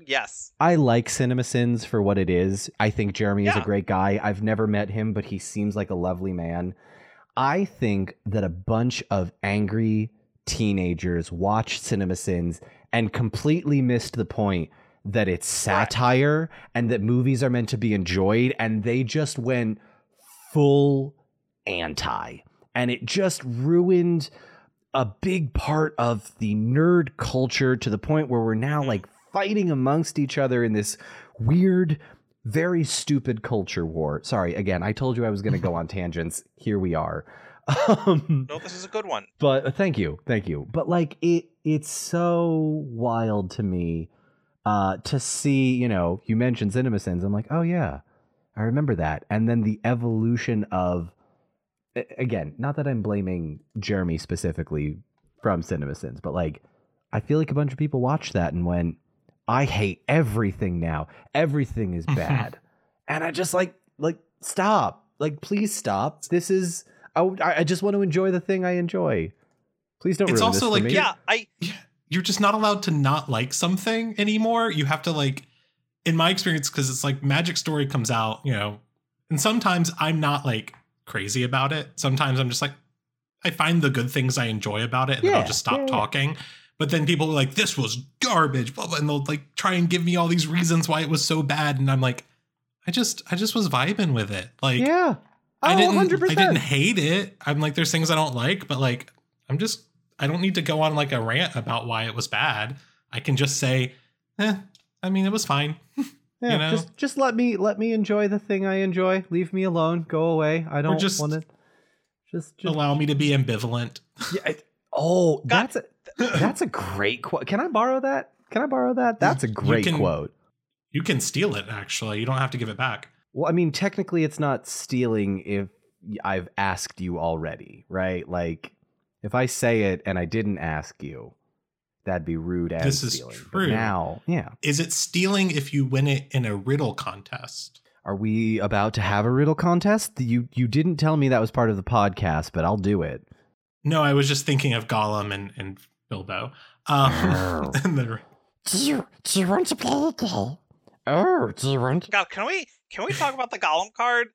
Yes, I like CinemaSins for what it is. I think Jeremy is a great guy. I've never met him, but he seems like a lovely man. I think that a bunch of angry teenagers watched CinemaSins and completely missed the point that it's satire and that movies are meant to be enjoyed, and they just went full anti. And it just ruined a big part of the nerd culture to the point where we're now like fighting amongst each other in this weird, very stupid culture war. Sorry, again, I told you I was going to go on tangents. Here we are. Um, No, this is a good one. but uh, thank you, thank you. But like it, it's so wild to me uh, to see. You know, you mentioned CinemaSins. I'm like, oh yeah, I remember that. And then the evolution of, again, not that I'm blaming Jeremy specifically from CinemaSins, but like, I feel like a bunch of people watched that and went, I hate everything now. Everything is bad, and I just like, like, stop. Like, please stop. This is. I, I just want to enjoy the thing I enjoy. Please don't It's ruin also this for like, me. Yeah, I you're just not allowed to not like something anymore. You have to like, in my experience, because it's like Magic Story comes out, you know, and sometimes I'm not like crazy about it. Sometimes I'm just like, I find the good things I enjoy about it, and then I'll just stop yeah, yeah. talking. But then people are like, "This was garbage," blah, blah, and they'll like try and give me all these reasons why it was so bad, and I'm like, I just, I just was vibing with it. Like, yeah. Oh, I didn't 100%. I didn't hate it. I'm like there's things I don't like, but like I'm just I don't need to go on like a rant about why it was bad. I can just say, eh, I mean it was fine. Yeah, you know? just just let me let me enjoy the thing I enjoy. Leave me alone. Go away. I don't just want to. Just just Allow me to be ambivalent. yeah, I- oh, God. that's a that's a great quote. Can I borrow that? Can I borrow that? That's a great can- quote. You can steal it actually. You don't have to give it back. Well, I mean, technically, it's not stealing if I've asked you already, right? Like, if I say it and I didn't ask you, that'd be rude and This is stealing. But true. now, yeah. Is it stealing if you win it in a riddle contest? Are we about to have a riddle contest? You you didn't tell me that was part of the podcast, but I'll do it. No, I was just thinking of Gollum and, and Bilbo. Um, Oh. and the- Do you do you want to play a game? Oh, do you want? God, can we can we talk about the Gollum card?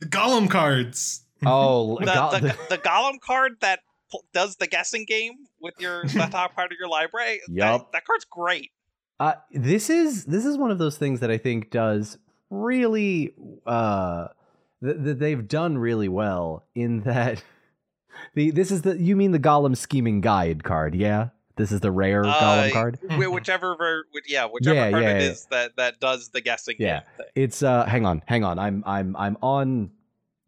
the Gollum cards. Oh, The go- the, the Gollum card that pl- does the guessing game with your the top part of your library. Yup. That, that card's great. Uh, this is this is one of those things that I think does really uh that that they've done really well in that the this is the you mean the Gollum scheming guide card, yeah? This is the rare Gollum Uh, card. Whichever, ver- yeah, whichever Yeah, card yeah, it yeah. is that that does the guessing Yeah. game thing. It's uh hang on, hang on. I'm I'm I'm on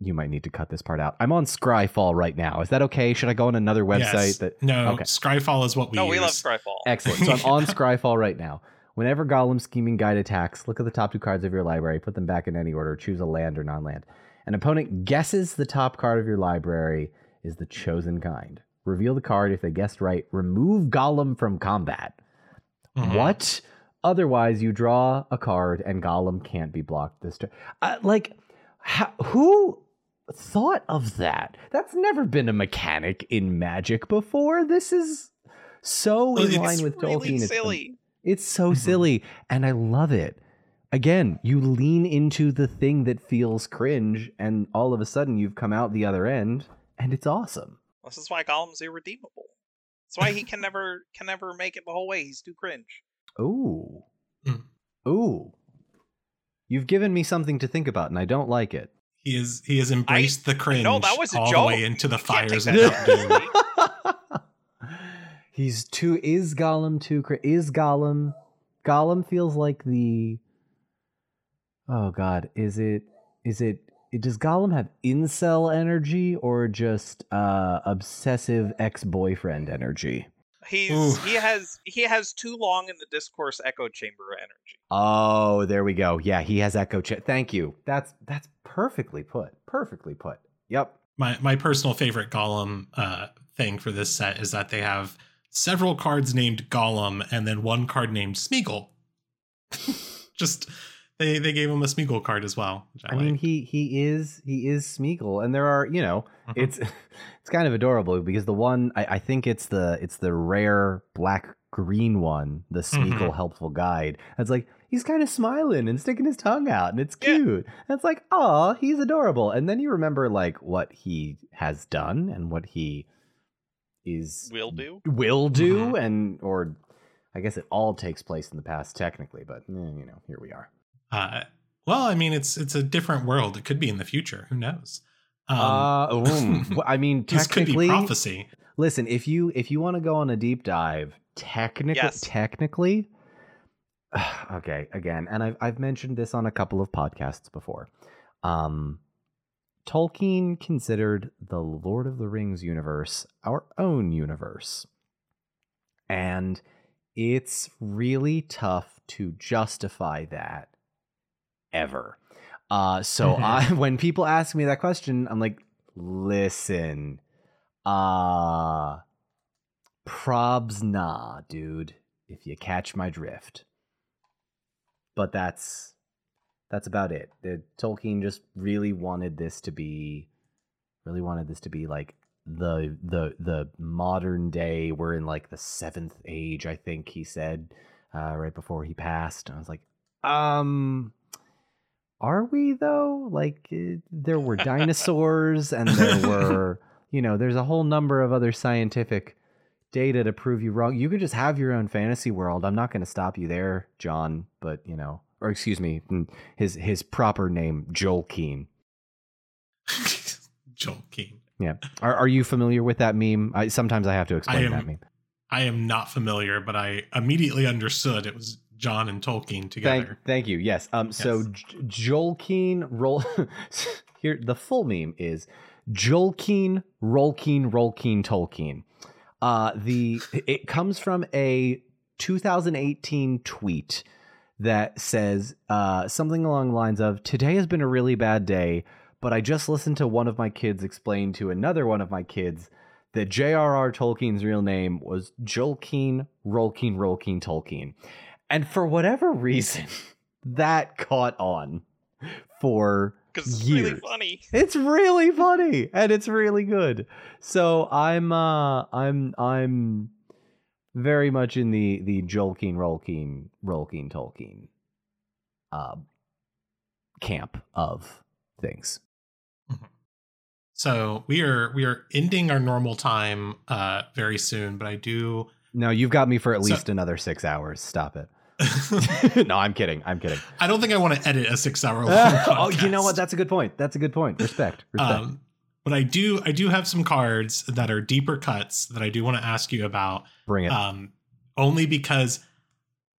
you might need to cut this part out. I'm on Scryfall right now. Is that okay? Should I go on another website Yes. that no, Okay. Scryfall is what we no, use. we love Scryfall. Excellent. So I'm on Scryfall right now. Whenever Gollum scheming guide attacks, look at the top two cards of your library, put them back in any order, choose a land or non-land. An opponent guesses the top card of your library is the chosen kind. Reveal the card if they guessed right. Remove Gollum from combat. Mhm. What? Otherwise, you draw a card and Gollum can't be blocked this turn. Uh, like, how, who thought of that? That's never been a mechanic in Magic before. This is so in it's line with really Tolkien. It's- silly. It's so Mhm. silly, and I love it. Again, you lean into the thing that feels cringe, and all of a sudden you've come out the other end, and it's awesome. This is why Gollum's irredeemable. That's why he can never can never make it the whole way. He's too cringe. Ooh. Mm. Ooh. You've given me something to think about, and I don't like it. He is he has embraced the cringe know, that was a all joke. the way into the You fires of Mount Doom. He's too. Is Gollum too? Cra- is Gollum? Gollum feels like the. Oh God, is it? Is it? Does Gollum have incel energy or just uh, obsessive ex-boyfriend energy? He's Oof. he has he has too long in the discourse echo chamber energy. Oh, there we go. Yeah, he has echo. Ch- Thank you. That's that's perfectly put. Perfectly put. Yep. my my personal favorite Gollum uh, thing for this set is that they have several cards named Gollum and then one card named Smeagol. Just they they gave him a Smeagol card as well. Which I, I mean, he he is he is Smeagol, and there are you know Mhm. it's it's kind of adorable because the one I, I think it's the it's the rare black green one, the Smeagol Mhm. helpful guide. It's like he's kind of smiling and sticking his tongue out, and it's Yeah. cute. And it's like, oh, he's adorable. And then you remember like what he has done and what he is Will do. will do, Mhm. and or I guess it all takes place in the past technically, but eh, you know, here we are. Uh, well, I mean, it's it's a different world. It could be in the future. Who knows? Um, uh, I mean, this could be technically, prophecy. listen if you if you want to go on a deep dive technically Yes. technically okay again and I've, I've mentioned this on a couple of podcasts before um tolkien considered the lord of the rings universe our own universe and it's really tough to justify that ever uh so Mhm. i when people ask me that question i'm like listen uh probs nah, dude, if you catch my drift. But that's that's about it. The, Tolkien just really wanted this to be really wanted this to be like the the the modern day we're in like the seventh age i think he said uh right before he passed i was like um are we though? Like uh, there were dinosaurs and there were you know there's a whole number of other scientific data to prove you wrong. You could just have your own fantasy world. I'm not going to stop you there john but you know or excuse me his his proper name joel keen Joel Keen. yeah. Are, are you familiar with that meme? I, sometimes i have to explain am- that meme. I am not familiar, but I immediately understood it was John and Tolkien together. Thank, thank you. Yes. Um. So Yes. J- Joel roll here. The full meme is Joel Keen, Rolkien, Rolkien, Tolkien. Uh, the it comes from a 2018 tweet that says uh, something along the lines of Today has been a really bad day, but I just listened to one of my kids explain to another one of my kids that J.R.R. Tolkien's real name was Jolkien, Rolkien, Rolkien, Tolkien. And for whatever reason, that caught on for Because it's years. really funny. It's really funny and it's really good. So I'm uh I'm I'm very much in the the Jolkien Rolkien Rolkien Tolkien uh camp of things. So we are we are ending our normal time uh, very soon, but I do. No, you've got me for at So- least another 6 hours. Stop it. no, I'm kidding. I'm kidding. I don't think I want to edit a six-hour long. oh, you know what? That's a good point. That's a good point. Respect. Respect. Um, but I do I do have some cards that are deeper cuts that I do want to ask you about. Bring it. Um, only because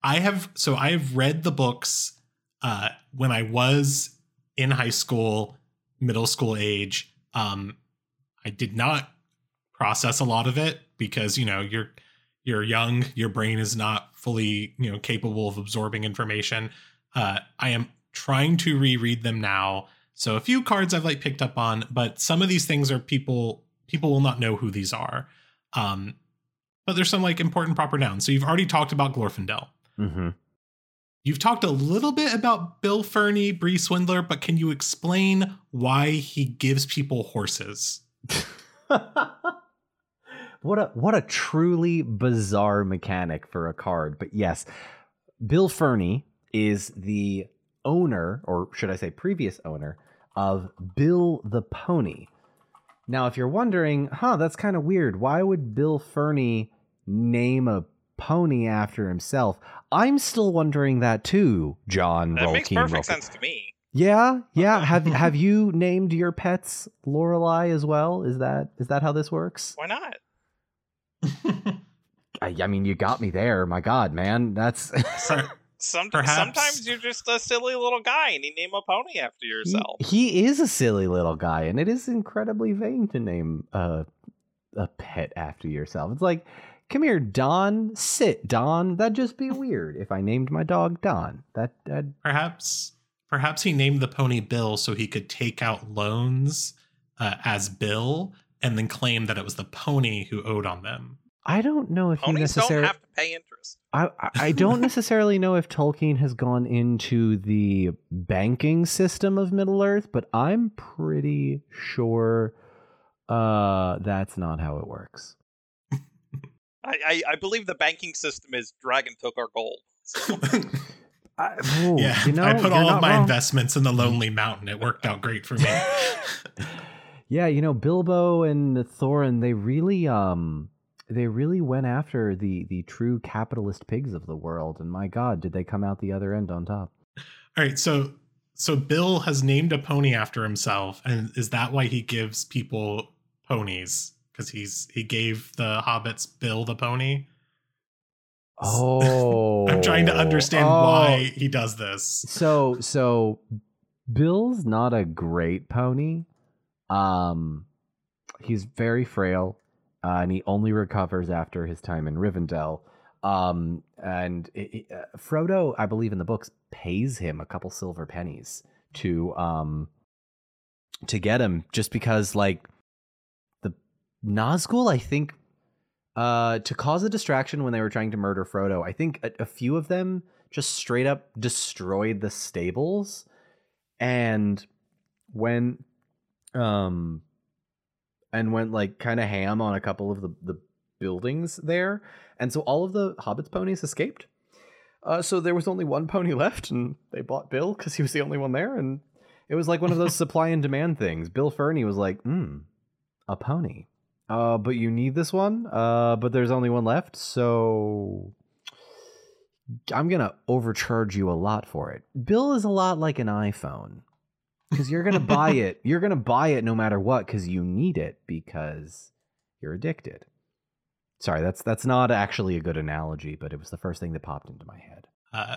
I have so I have read the books uh, when I was in high school, middle school age. Um, I did not process a lot of it because you know you're you're young, your brain is not fully you know capable of absorbing information. Uh, I am trying to reread them now. So a few cards I've like picked up on, but some of these things are people people will not know who these are. Um, but there's some like important proper nouns. So you've already talked about Glorfindel. mm-hmm. You've talked a little bit about Bill Ferny, Bree Swindler, but can you explain why he gives people horses? what a what a truly bizarre mechanic for a card. But yes, Bill Ferny is the owner, or should I say previous owner, of Bill the Pony. Now, if you're wondering, huh, that's kind of weird. Why would Bill Ferny name a pony after himself? I'm still wondering that too, John. That makes perfect sense to me. Yeah, yeah. Have have you named your pets Loreley as well? Is that is that how this works? Why not? I, I mean, you got me there. My God, man, that's Some, Perhaps- Sometimes you're just a silly little guy and you name a pony after yourself. he is a silly little guy, and it is incredibly vain to name a a pet after yourself. It's like, come here, Don. Sit, Don. That'd just be weird if I named my dog Don. That that perhaps perhaps he named the pony Bill so he could take out loans uh, as Bill and then claim that it was the pony who owed on them. I don't know if he Ponies don't necessarily. have to pay interest. I, I- I don't necessarily know if Tolkien has gone into the banking system of Middle Earth, but I'm pretty sure uh, that's not how it works. I, I, I believe the banking system is dragon took our gold. So, I, ooh, yeah, you know, I put all of my wrong. investments in the Lonely Mountain. It worked out great for me. Yeah, you know, Bilbo and Thorin, they really um they really went after the the true capitalist pigs of the world and my god, did they come out the other end on top. All right, so so Bill has named a pony after himself, and is that why he gives people ponies? Because he's he gave the hobbits Bill the pony. Oh. I'm trying to understand Oh. why he does this. So so Bill's not a great pony. Um he's very frail uh, and he only recovers after his time in Rivendell. Um and it, it- uh, Frodo, I believe in the books pays him a couple silver pennies to um to get him just because like the Nazgul I think uh to cause a distraction when they were trying to murder Frodo. I think a, a few of them just straight up destroyed the stables and when um and went like kind of ham on a couple of the, the buildings there and so all of the hobbits ponies escaped. Uh, so there was only one pony left and they bought bill because he was the only one there and it was like one of those supply and demand things. Bill Ferny was like hmm a pony. Uh, but you need this one uh, but there's only one left so I'm gonna overcharge you a lot for it. Bill is a lot like an iPhone because you're gonna buy it. You're gonna buy it no matter what because you need it because you're addicted. Sorry, that's that's not actually a good analogy, but it was the first thing that popped into my head. Uh,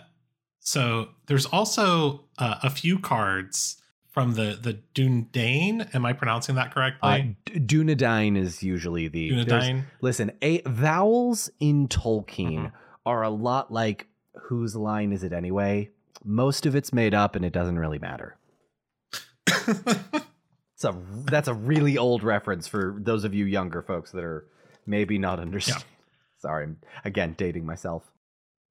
so there's also uh, a few cards from the the Dundane. Am I pronouncing that Uh, correctly? D- Dunedain is usually the Dunedain. Listen, a vowels in Tolkien Mhm. are a lot like whose line is it anyway? Most of it's made up and it doesn't really matter. It's a that's a really old reference for those of you younger folks that are maybe not understand. Sorry, I'm again dating myself.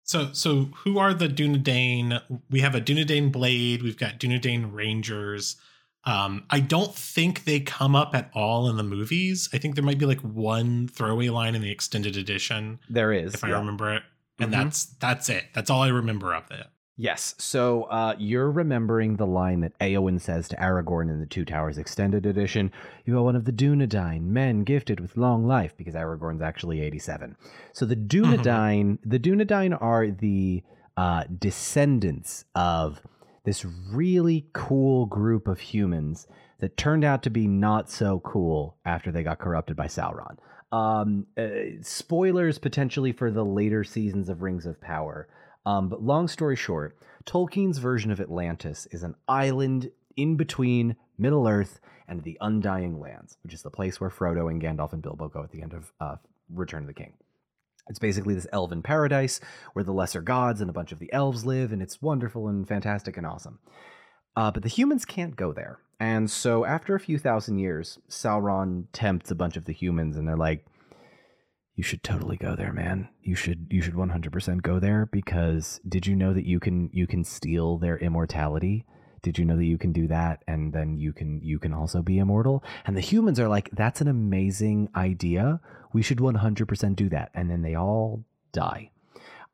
So, so who are the Dunedain? We have a Dunedain blade. We've got Dunedain Rangers. Um, I don't think they come up at all in the movies. I think there might be like one throwaway line in the extended edition, There is, if I remember it, and Mhm. that's that's it. That's all I remember of it. Yes. So uh, you're remembering the line that Eowyn says to Aragorn in the Two Towers Extended Edition. You are one of the Dunedain, men gifted with long life, because Aragorn's actually 87. So the Dunedain, the Dunedain are the uh, descendants of this really cool group of humans that turned out to be not so cool after they got corrupted by Sauron. Um, uh, spoilers potentially for the later seasons of Rings of Power. Um, but long story short, Tolkien's version of Atlantis is an island in between Middle Earth and the Undying Lands, which is the place where Frodo and Gandalf and Bilbo go at the end of uh, Return of the King. It's basically this elven paradise where the lesser gods and a bunch of the elves live, and it's wonderful and fantastic and awesome. Uh, but the humans can't go there. And so after a few thousand years, Sauron tempts a bunch of the humans, and they're like, you should totally go there, man. You should you should 100% go there because did you know that you can you can steal their immortality? Did you know that you can do that and then you can you can also be immortal? And the humans are like that's an amazing idea. We should 100% do that. And then they all die.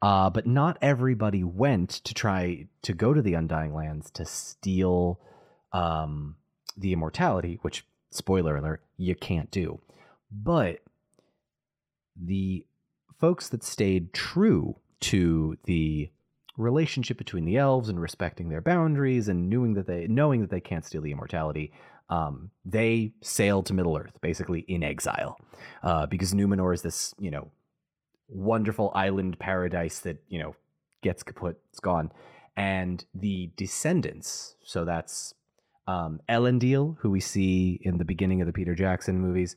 Uh, but not everybody went to try to go to the Undying Lands to steal um, the immortality, which, spoiler alert, you can't do. But the folks that stayed true to the relationship between the elves and respecting their boundaries and knowing that they knowing that they can't steal the immortality um, they sailed to middle earth basically in exile. Uh, because numenor is this you know wonderful island paradise that you know gets kaput it's gone. And the descendants so that's um, elendil who we see in the beginning of the peter jackson movies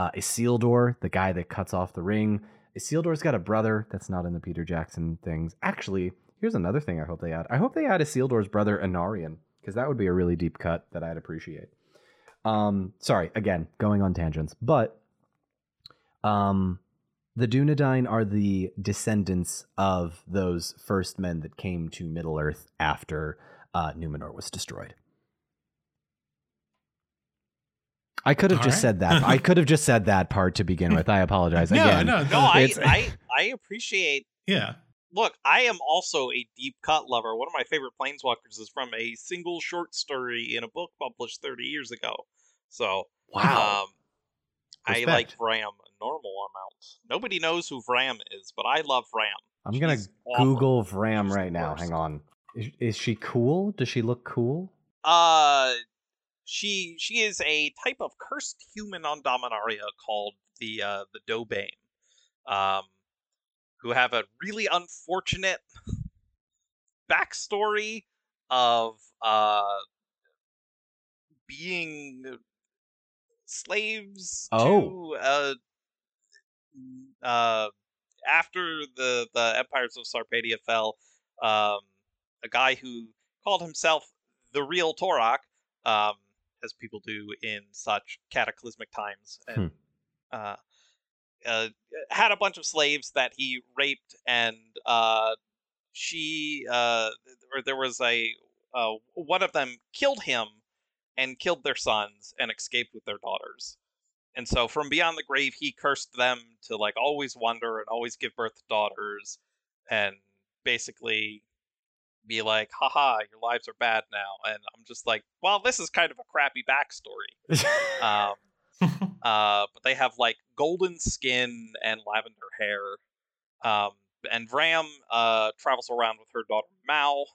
uh, Isildur, the guy that cuts off the ring. Isildur's got a brother that's not in the Peter Jackson things. Actually, here's another thing I hope they add. I hope they add Isildur's brother Anarion, because that would be a really deep cut that I'd appreciate. Um, sorry, again, going on tangents, but um, the Dunedain are the descendants of those first men that came to Middle Earth after uh, Numenor was destroyed. I could have All just right. said that. I could have just said that part to begin with. I apologize No, again. no, No, I, I I appreciate yeah. look, I am also a deep cut lover. One of my favorite planeswalkers is from a single short story in a book published 30 years ago. So, Wow. um, I like Vram a normal amount. Nobody knows who Vram is, but I love Vram. I'm gonna Google Vram right now. worst. Hang on. Is, is she cool? Does she look cool? Uh, she she is a type of cursed human on Dominaria called the uh, the Dobane, um, who have a really unfortunate backstory of uh being slaves Oh. to uh uh after the the empires of Sarpedia fell um a guy who called himself the real Torok um as people do in such cataclysmic times and uh uh, had a bunch of slaves that he raped, and uh, she, uh, or there was a, uh, one of them killed him and killed their sons and escaped with their daughters. And so from beyond the grave, he cursed them to like always wander and always give birth to daughters, and basically be like, haha, your lives are bad now. And I'm just like, well, this is kind of a crappy backstory. Um, uh, but they have like golden skin and lavender hair. Um, and Vram uh, travels around with her daughter Mal,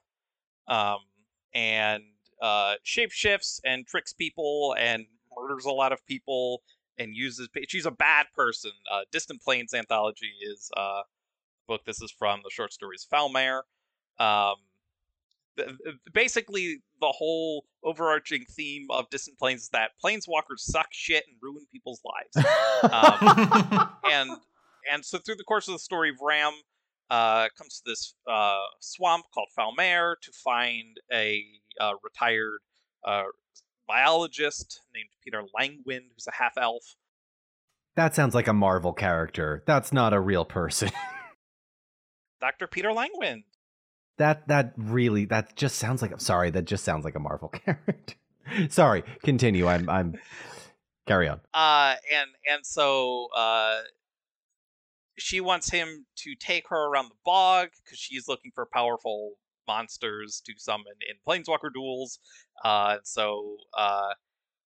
um, and uh, shapeshifts and tricks people and murders a lot of people and uses. She's a bad person. Uh, Distant Planes anthology is uh, book this is from. The short stories Foulmere. Um, basically, the whole overarching theme of Distant Planes is that planeswalkers suck shit and ruin people's lives Um, and and so through the course of the story, Vram uh, comes to this uh, swamp called Foulmere to find a uh, retired uh, biologist named Peter Langwind, who's a half elf. that sounds like a Marvel character. That's not a real person. Dr. Peter Langwind. That that really that just sounds like sorry, that just sounds like a Marvel character. sorry, continue. I'm I'm carry on. Uh, and and so uh, she wants him to take her around the bog because she's looking for powerful monsters to summon in planeswalker duels. Uh, so uh,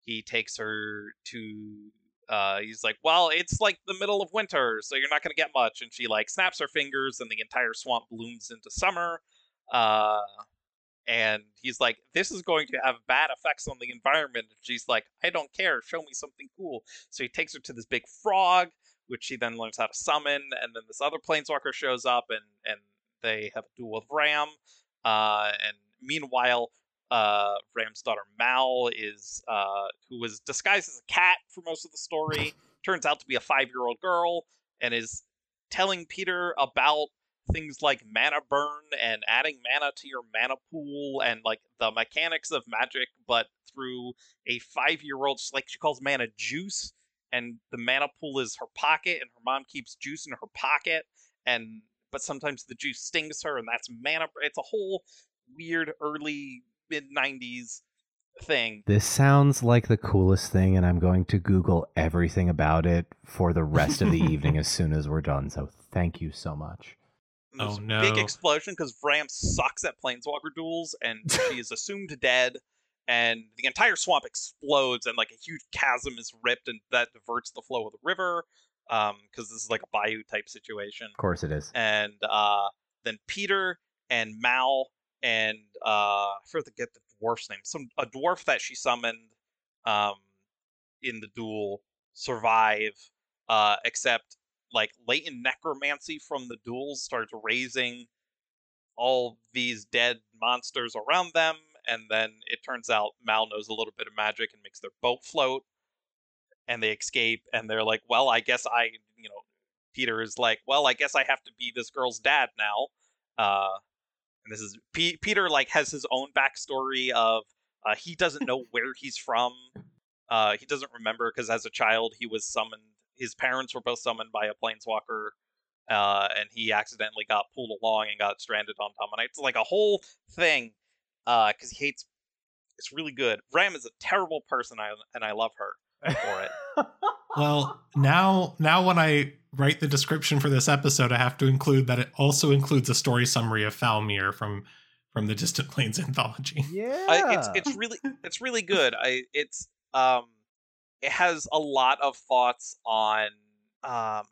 he takes her to. Uh, he's like, well, it's like the middle of winter, so you're not gonna get much. And she like snaps her fingers, and the entire swamp blooms into summer. Uh, and he's like, "This is going to have bad effects on the environment." And she's like, "I don't care. Show me something cool." So he takes her to this big frog, which she then learns how to summon, and then this other planeswalker shows up, and and they have a duel with Vram. Uh, and meanwhile, uh, Vram's daughter Mal is uh, who was disguised as a cat for most of the story, turns out to be a five-year-old girl, and is telling Peter about things like mana burn and adding mana to your mana pool and like the mechanics of magic, but through a five year old, like she calls mana juice, and the mana pool is her pocket, and her mom keeps juice in her pocket, and but sometimes the juice stings her, and that's mana. It's a whole weird early mid '90s thing. This sounds like the coolest thing, and I'm going to Google everything about it for the rest of the evening as soon as we're done. So thank you so much. Oh, a big explosion because Vram sucks at planeswalker duels and she is assumed dead. And the entire swamp explodes and like a huge chasm is ripped and that diverts the flow of the river. Um, because this is like a bayou type situation. Of course it is. And uh then Peter and Mal and uh I forget the dwarf's name. Some a dwarf that she summoned um in the duel survive. Uh except like latent necromancy from the duels starts raising all these dead monsters around them and then it turns out mal knows a little bit of magic and makes their boat float and they escape and they're like well i guess i you know peter is like well i guess i have to be this girl's dad now uh and this is P- peter like has his own backstory of uh, he doesn't know where he's from uh he doesn't remember because as a child he was summoned his parents were both summoned by a planeswalker uh, and he accidentally got pulled along and got stranded on Dominite. It's like a whole thing because he hates. It's really good. Vram is a terrible person, I, and I love her for it. Well, now now when I write the description for this episode, I have to include that it also includes a story summary of Foulmere from from the Distant Planes anthology. Yeah. I, it's it's really it's really good. I it's um it has a lot of thoughts on um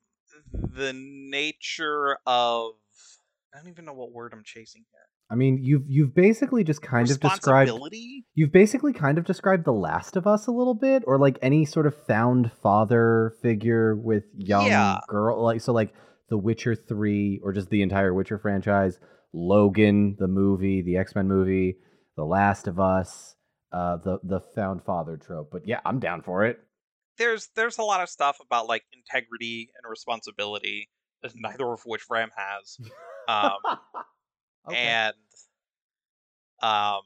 the nature of I don't even know what word I'm chasing here. I mean, you've you've basically just kind of described you've basically kind of described The Last of Us a little bit, or like any sort of found father figure with young Yeah. girl, like so, like The Witcher Three, or just the entire Witcher franchise, Logan, the movie, the X Men movie, The Last of Us, uh, the the found father trope. But yeah, I'm down for it. There's there's a lot of stuff about like integrity and responsibility, neither of which Vram has. Um, Okay. and um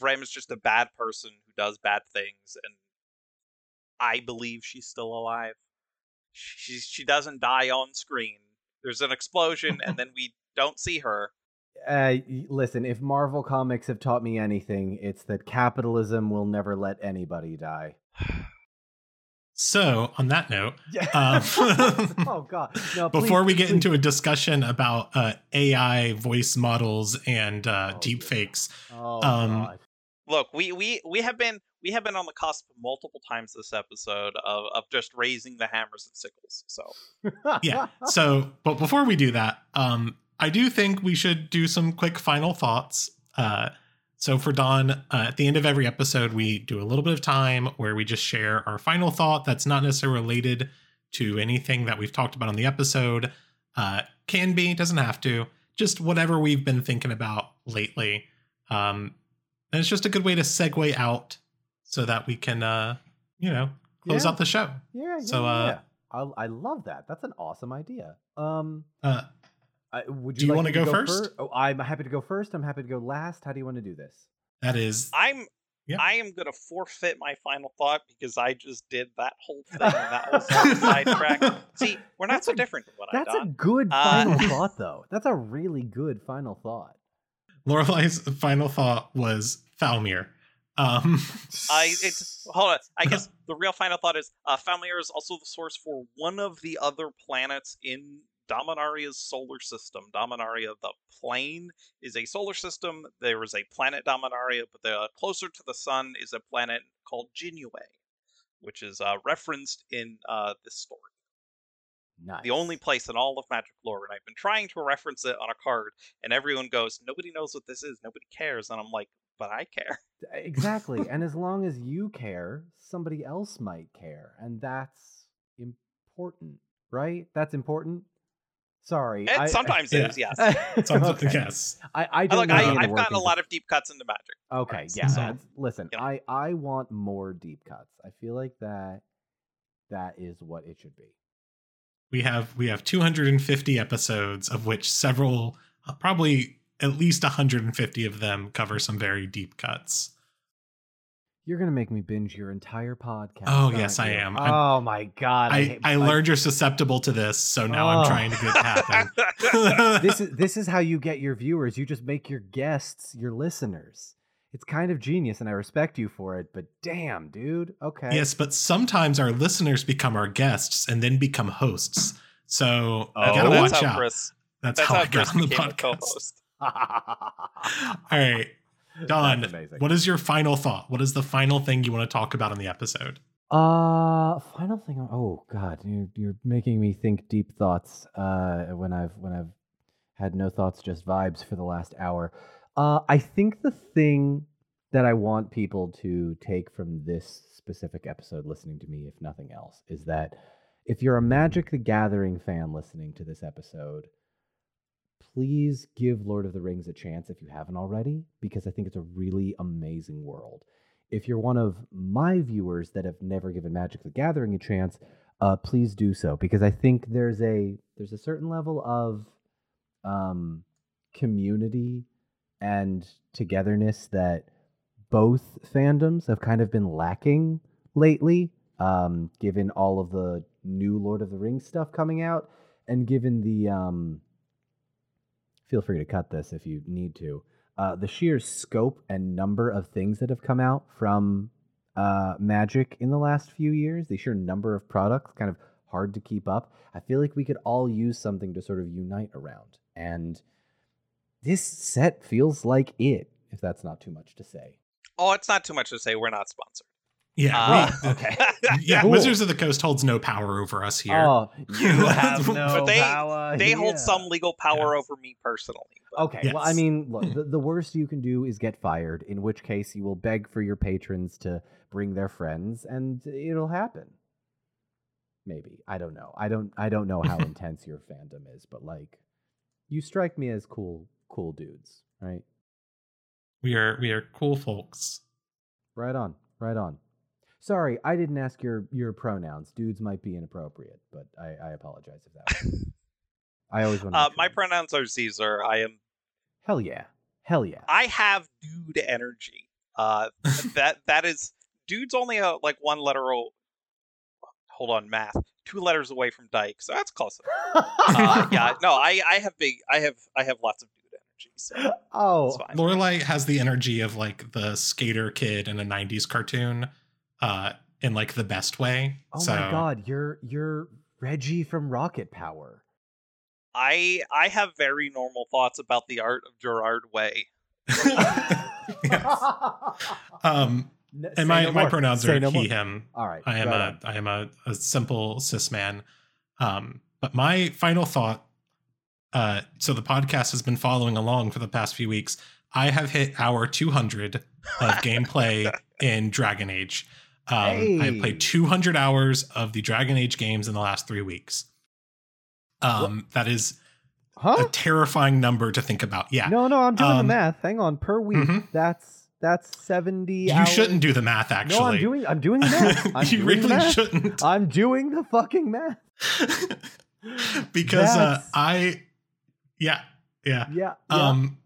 Rem is just a bad person who does bad things and I believe she's still alive. She she doesn't die on screen. There's an explosion and then we don't see her. Uh, listen, if Marvel Comics have taught me anything, it's that capitalism will never let anybody die. So, on that note, Yeah. Um, oh God! No, before please- we get please. into a discussion about uh, AI voice models and uh, Oh, deep dear. fakes, oh um, God. Look, we we we have been we have been on the cusp multiple times this episode of of just raising the hammers and sickles. So yeah. So, but before we do that, um, I do think we should do some quick final thoughts. Uh, so for Don, uh, at the end of every episode, we do a little bit of time where we just share our final thought that's not necessarily related to anything that we've talked about on the episode. Uh, can be, doesn't have to. Just whatever we've been thinking about lately. Um, and it's just a good way to segue out so that we can, uh, you know, close Yeah. out the show. yeah, yeah, so, uh, yeah. I, I love that. That's an awesome idea. Um, Uh, I, would Do you like wanna me to go first? fir- Oh, I'm happy to go first. I'm happy to go last. How do you want to do this? that is I'm Yeah. I am gonna forfeit my final thought because I just did that whole thing and that was a sidetrack. See, we're not That's so a- different than what I That's a done. good Uh, final thought, though. That's a really good final thought. Loreley's final thought was Foulmere. Um, I it's hold on. I guess the real final thought is uh, Foulmere is also the source for one of the other planets in Dominaria's solar system. Dominaria, the plane, is a solar system. There is a planet Dominaria, but the closer to the sun is a planet called Jinue, which is uh, referenced in uh, this story. nice. The only place in all of Magic lore, and I've been trying to reference it on a card, and everyone goes, "Nobody knows what this is. Nobody cares," and I'm like, "But I care." exactly. and as long as you care, somebody else might care, and that's important, right? That's important. Sorry, It I- sometimes yeah. is, yes. something- okay. Yes. I, I I, don't look, know I, the inner I've gotten a lot of deep cuts into Magic. Okay, Right, yeah. so- that's- listen, you know. I I want more deep cuts. I feel like that that is what it should be. We have we have 250 episodes of which several uh, probably at least 150 of them cover some very deep cuts. You're gonna make me binge your entire podcast. Oh, aren't yes, I am. I'm- Oh my god! I, hate- I learned you're susceptible to this, so now Oh. I'm trying to get it happen. this is this is how you get your viewers. You just make your guests your listeners. It's kind of genius, and I respect you for it. But damn, dude. Okay. yes, but sometimes our listeners become our guests and then become hosts. So Oh, you gotta watch out. Chris. that's, That's how, how I Chris got on the podcast. All right, Don. That's amazing. What is your final thought? What is the final thing you want to talk about in the episode? Uh, final thing. Oh God, you're you're making me think deep thoughts. Uh, when I've when I've had no thoughts, just vibes for the last hour. Uh, I think the thing that I want people to take from this specific episode, listening to me, if nothing else, is that if you're a Magic the Gathering fan listening to this episode, please give Lord of the Rings a chance if you haven't already, because I think it's a really amazing world. If you're one of my viewers that have never given Magic the Gathering a chance, uh, please do so because I think there's a there's a certain level of um, community and togetherness that both fandoms have kind of been lacking lately, um, given all of the new Lord of the Rings stuff coming out, and given the um, feel free to cut this if you need to uh, the sheer scope and number of things that have come out from uh, Magic in the last few years, the sheer number of products, kind of hard to keep up. I feel like we could all use something to sort of unite around. And this set feels like it, if that's not too much to say. Oh, it's not too much to say. We're not sponsored. Yeah. Uh, we- okay. yeah. Cool. Wizards of the Coast holds no power over us here. Oh, you have no But they- power. they hold here. some legal power Yes. over me personally. but- Okay, well, I mean, look, the, the worst you can do is get fired, in which case you will beg for your patrons to bring their friends, and it'll happen. Maybe I don't know. I don't. I don't know how intense your fandom is, but like, you strike me as cool, cool dudes, right? We are we are cool folks. Right on, right on. Sorry, I didn't ask your your pronouns. Dudes might be inappropriate, but I, I apologize if that. Was. I always want. Uh, my pronouns are Caesar. I am. Hell yeah, hell yeah. I have dude energy. Uh, that that is dude's only a like one letter. Hold on, math. Two letters away from Dyke, so that's close. enough. Uh, yeah, no, I I have big. I have I have lots of dude energy. So oh, it's fine. Loreley has the energy of like the skater kid in a '90s cartoon, uh, in like the best way. Oh so, my god, you're you're Reggie from Rocket Power. I I have very normal thoughts about the art of Gerard Way. Um, N- say and my no my more. pronouns Say are no more. he him. All right. I am right a on. I am a, a simple cis man. Um, but my final thought. Uh, so the podcast has been following along for the past few weeks. I have hit hour 200 of gameplay in Dragon Age. Um, I have played 200 hours of the Dragon Age games in the last three weeks. Um, that is a terrifying number to think about. Yeah, No, no, I'm doing the Um, math. Hang on, per week. mhm. That's that's 70 you hours. shouldn't do the math. Actually, No, I'm doing I'm doing the math. I'm you really math. shouldn't. I'm doing the fucking math. because uh, I, yeah, yeah. Yeah. yeah. Um,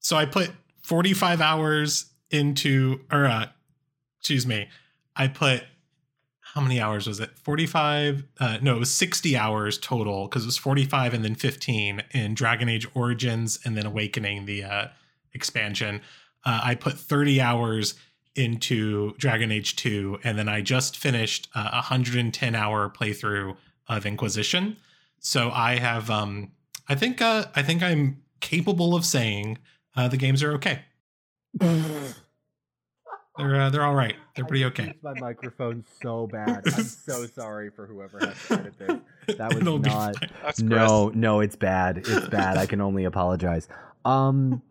so I put 45 hours into, or uh, excuse me, I put how many hours was it? 45? Uh, no, it was 60 hours total because it was 45 and then 15 in Dragon Age Origins and then Awakening, the uh, expansion. Uh, I put 30 hours into Dragon Age 2, and then I just finished uh, a 110 hour playthrough of Inquisition. So I have, um, I think, uh, I think I'm capable of saying uh, the games are okay. They're uh, they're all right. They're pretty okay. squeezed My microphone so bad. I'm so sorry for whoever has to edit this. That was It'll not- That's Chris. No, no, it's bad. It's bad. I can only apologize. Um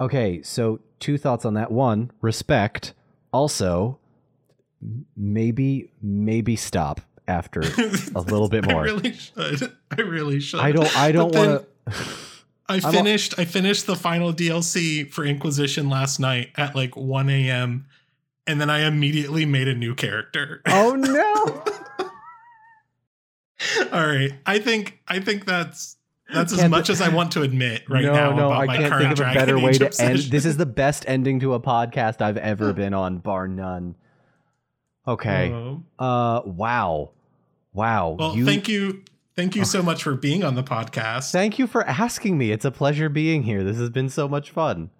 okay, so two thoughts on that. One, respect. Also, maybe maybe stop after a little bit more. I really should. I really should. I don't I don't want to I a- finished. I finished the final DLC for Inquisition last night at like 1 a.m. And then I immediately made a new character. Oh no. All right. I think. I think that's that's as much as I want to admit right no, now no, about I my can't current think of a Dragon better way Age to end. This is the best ending to a podcast I've ever been on, bar none. Okay. Um, Uh wow. Wow. well, you thank you. Thank you so much for being on the podcast. Thank you for asking me. It's a pleasure being here. This has been so much fun.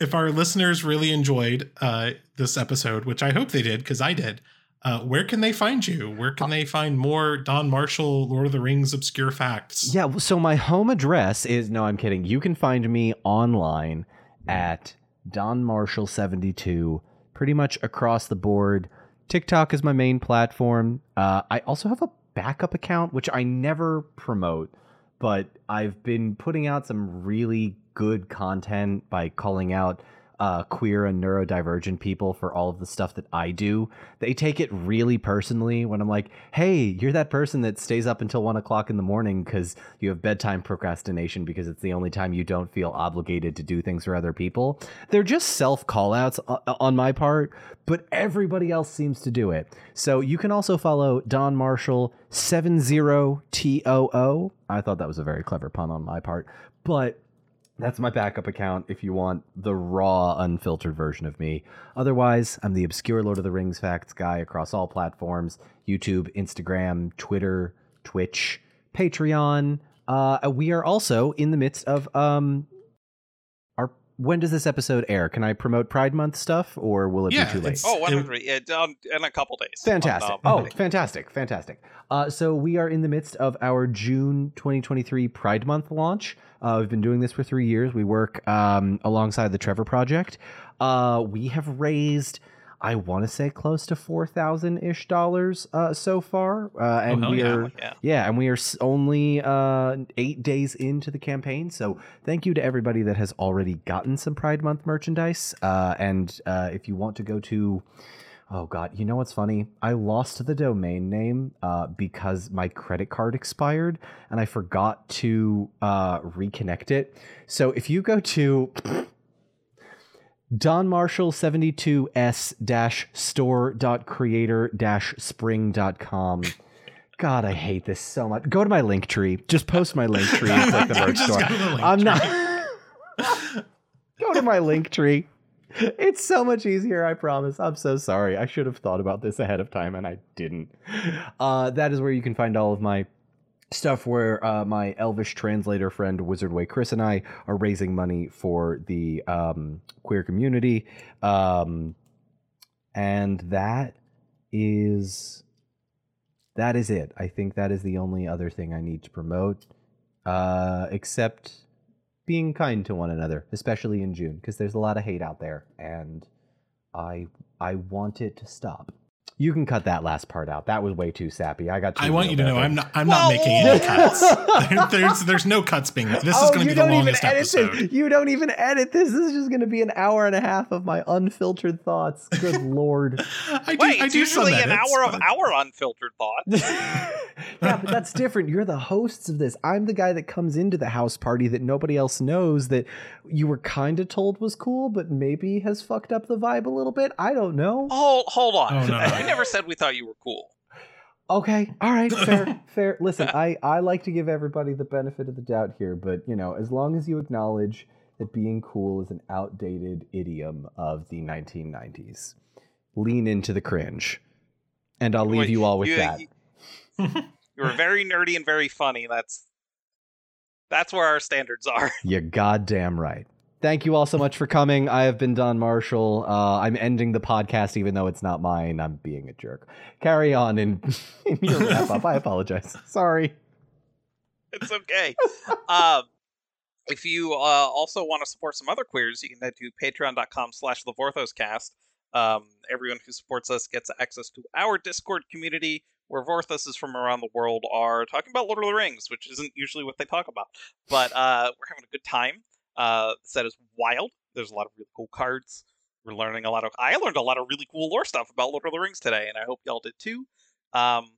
If our listeners really enjoyed uh, this episode, which I hope they did because I did, uh, where can they find you? Where can they find more Don Marshall, Lord of the Rings obscure facts? Yeah, so my home address is no, I'm kidding. You can find me online at Don Marshall 72 pretty much across the board. TikTok is my main platform. Uh, I also have a backup account which I never promote, but I've been putting out some really good content by calling out uh, queer and neurodivergent people for all of the stuff that I do. They take it really personally when I'm like, hey, you're that person that stays up until one o'clock in the morning because you have bedtime procrastination because it's the only time you don't feel obligated to do things for other people. They're just self call outs on my part, but everybody else seems to do it. So you can also follow Don Marshall 70TOO. I thought that was a very clever pun on my part, but that's my backup account if you want the raw, unfiltered version of me. Otherwise, I'm the obscure Lord of the Rings facts guy across all platforms YouTube, Instagram, Twitter, Twitch, Patreon. Uh, we are also in the midst of um, when does this episode air? Can I promote Pride Month stuff, or will it Yeah, be too late? it's- Oh, one It- hundred. Yeah, um, in a couple days. Fantastic. On, uh, oh, fantastic. Fantastic. Uh, so we are in the midst of our June 2023 Pride Month launch. Uh, we've been doing this for three years. We work um, alongside the Trevor Project. Uh, we have raised, I want to say, close to four thousand ish dollars uh, so far, uh, and hell we yeah. are yeah. yeah, and we are only uh, eight days into the campaign. So thank you to everybody that has already gotten some Pride Month merchandise. Uh, and uh, if you want to go to, oh God, you know what's funny? I lost the domain name uh, because my credit card expired and I forgot to uh, reconnect it. So if you go to donmarshall72s-store.creator-spring.com. God, I hate this so much. Go to my link tree. Just post my link tree. It's like the merch store. The I'm not. go to my link tree. It's so much easier, I promise. I'm so sorry. I should have thought about this ahead of time and I didn't. Uh, that is where you can find all of my stuff where uh, my elvish translator friend wizard way chris and i are raising money for the um, queer community. Um, and that is that is it. I think that is the only other thing i need to promote uh, except being kind to one another especially in june because there's a lot of hate out there and i i want it to stop you can cut that last part out that was way too sappy i got too I want you to know I'm not. I'm Well, not making any oh. cuts. There- there's there's no cuts being. This is Oh, going to be the longest edit episode. This. You don't even edit this. This is just going to be an hour and a half of my unfiltered thoughts. Good lord. I do. Wait, I it's do some usually an edits, hour of our unfiltered thoughts. yeah, but that's different. You're the hosts of this. I'm the guy that comes into the house party that nobody else knows that you were kind of told was cool, but maybe has fucked up the vibe a little bit. I don't know. Hold, hold on. Oh, no, no. We never said we thought you were cool. Okay, all right, fair, fair. Listen, I I like to give everybody the benefit of the doubt here, but you know, as long as you acknowledge that being cool is an outdated idiom of the 1990s, lean into the cringe, and I'll leave Wait, you all with you- that. You were very nerdy and very funny. That's that's where our standards are. You're goddamn right. Thank you all so much for coming. I have been Don Marshall. Uh, I'm ending the podcast, even though it's not mine. I'm being a jerk. Carry on in, in your wrap up. I apologize. Sorry. It's okay. um, if you uh, also want to support some other queers, you can head to patreon.com slash thevorthoscast. Um, everyone who supports us gets access to our Discord community where Vorthoses from around the world are talking about Lord of the Rings, which isn't usually what they talk about. But uh, we're having a good time. Uh, the set is wild. There's a lot of really cool cards. We're learning a lot of. I learned a lot of really cool lore stuff about Lord of the Rings today, and I hope y'all did too. Um,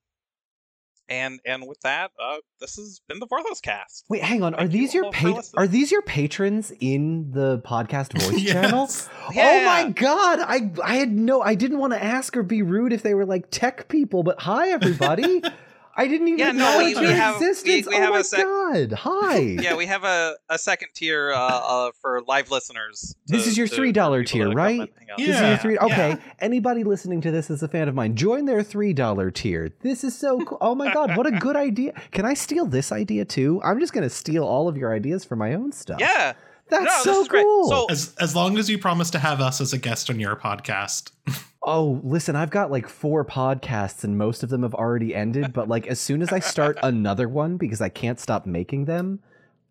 and and with that, uh, this has been the Vorthos cast. Wait, hang on. Are Thank you these your pa- are these your patrons in the podcast voice channel? Yes. Oh my god! I I had no. I didn't want to ask or be rude if they were like tech people, but hi everybody. I didn't even Yeah, no, we- acknowledge we your have- existence. we oh have my a sec- god! Hi. yeah, we have a, a second tier uh, uh, for live listeners. This is your $3 tier, right? and hang out. This is Yeah, your three. Okay, yeah. anybody listening to this is a fan of mine. Join their three dollar tier. This is so cool. Oh my god, what a good idea! Can I steal this idea too? I'm just gonna steal all of your ideas for my own stuff. Yeah, that's No, so is great. cool. So- As as long as you promise to have us as a guest on your podcast. oh, listen, I've got like four podcasts, and most of them have already ended. But like, as soon as I start another one, because I can't stop making them,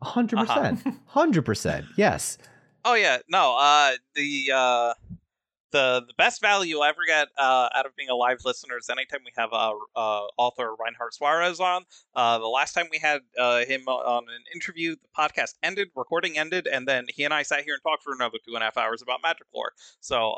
hundred Uh-huh. percent, hundred percent, yes. Oh yeah, no. Uh, the uh, the the best value you'll ever get uh, out of being a live listener is anytime we have uh, uh, author Reinhardt Suarez on. Uh, the last time we had uh, him on an interview, the podcast ended, recording ended, and then he and I sat here and talked for another two and a half hours about magic lore. So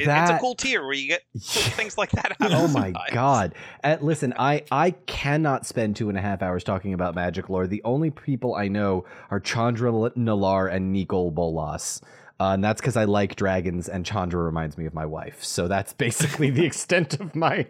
it, it's a cool tier where you get cool things like that. Oh my god! Uh, listen, I I cannot spend two and a half hours talking about magic lore. The only people I know are Chandra Nalaar and Nicol Bolas. Uh, and that's because I like dragons, and Chandra reminds me of my wife. So that's basically the extent of my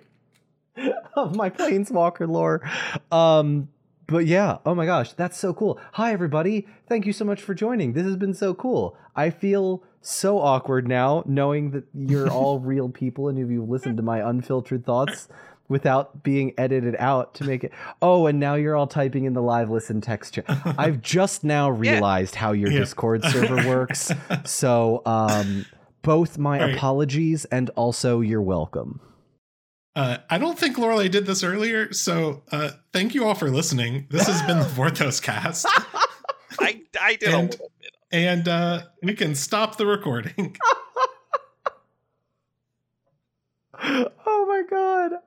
of my planeswalker lore. Um, but yeah, oh my gosh, that's so cool. Hi everybody, thank you so much for joining. This has been so cool. I feel so awkward now, knowing that you're all real people and if you listened to my unfiltered thoughts without being edited out to make it. Oh, and now you're all typing in the live listen text chat. I've just now realized how your Yeah. Discord server works. So, um, both my All right. apologies and also you're welcome. Uh, I don't think Loreley did this earlier, so uh, thank you all for listening. This has been the Vorthos cast, I I did And- little bit. And uh, we can stop the recording. oh my god.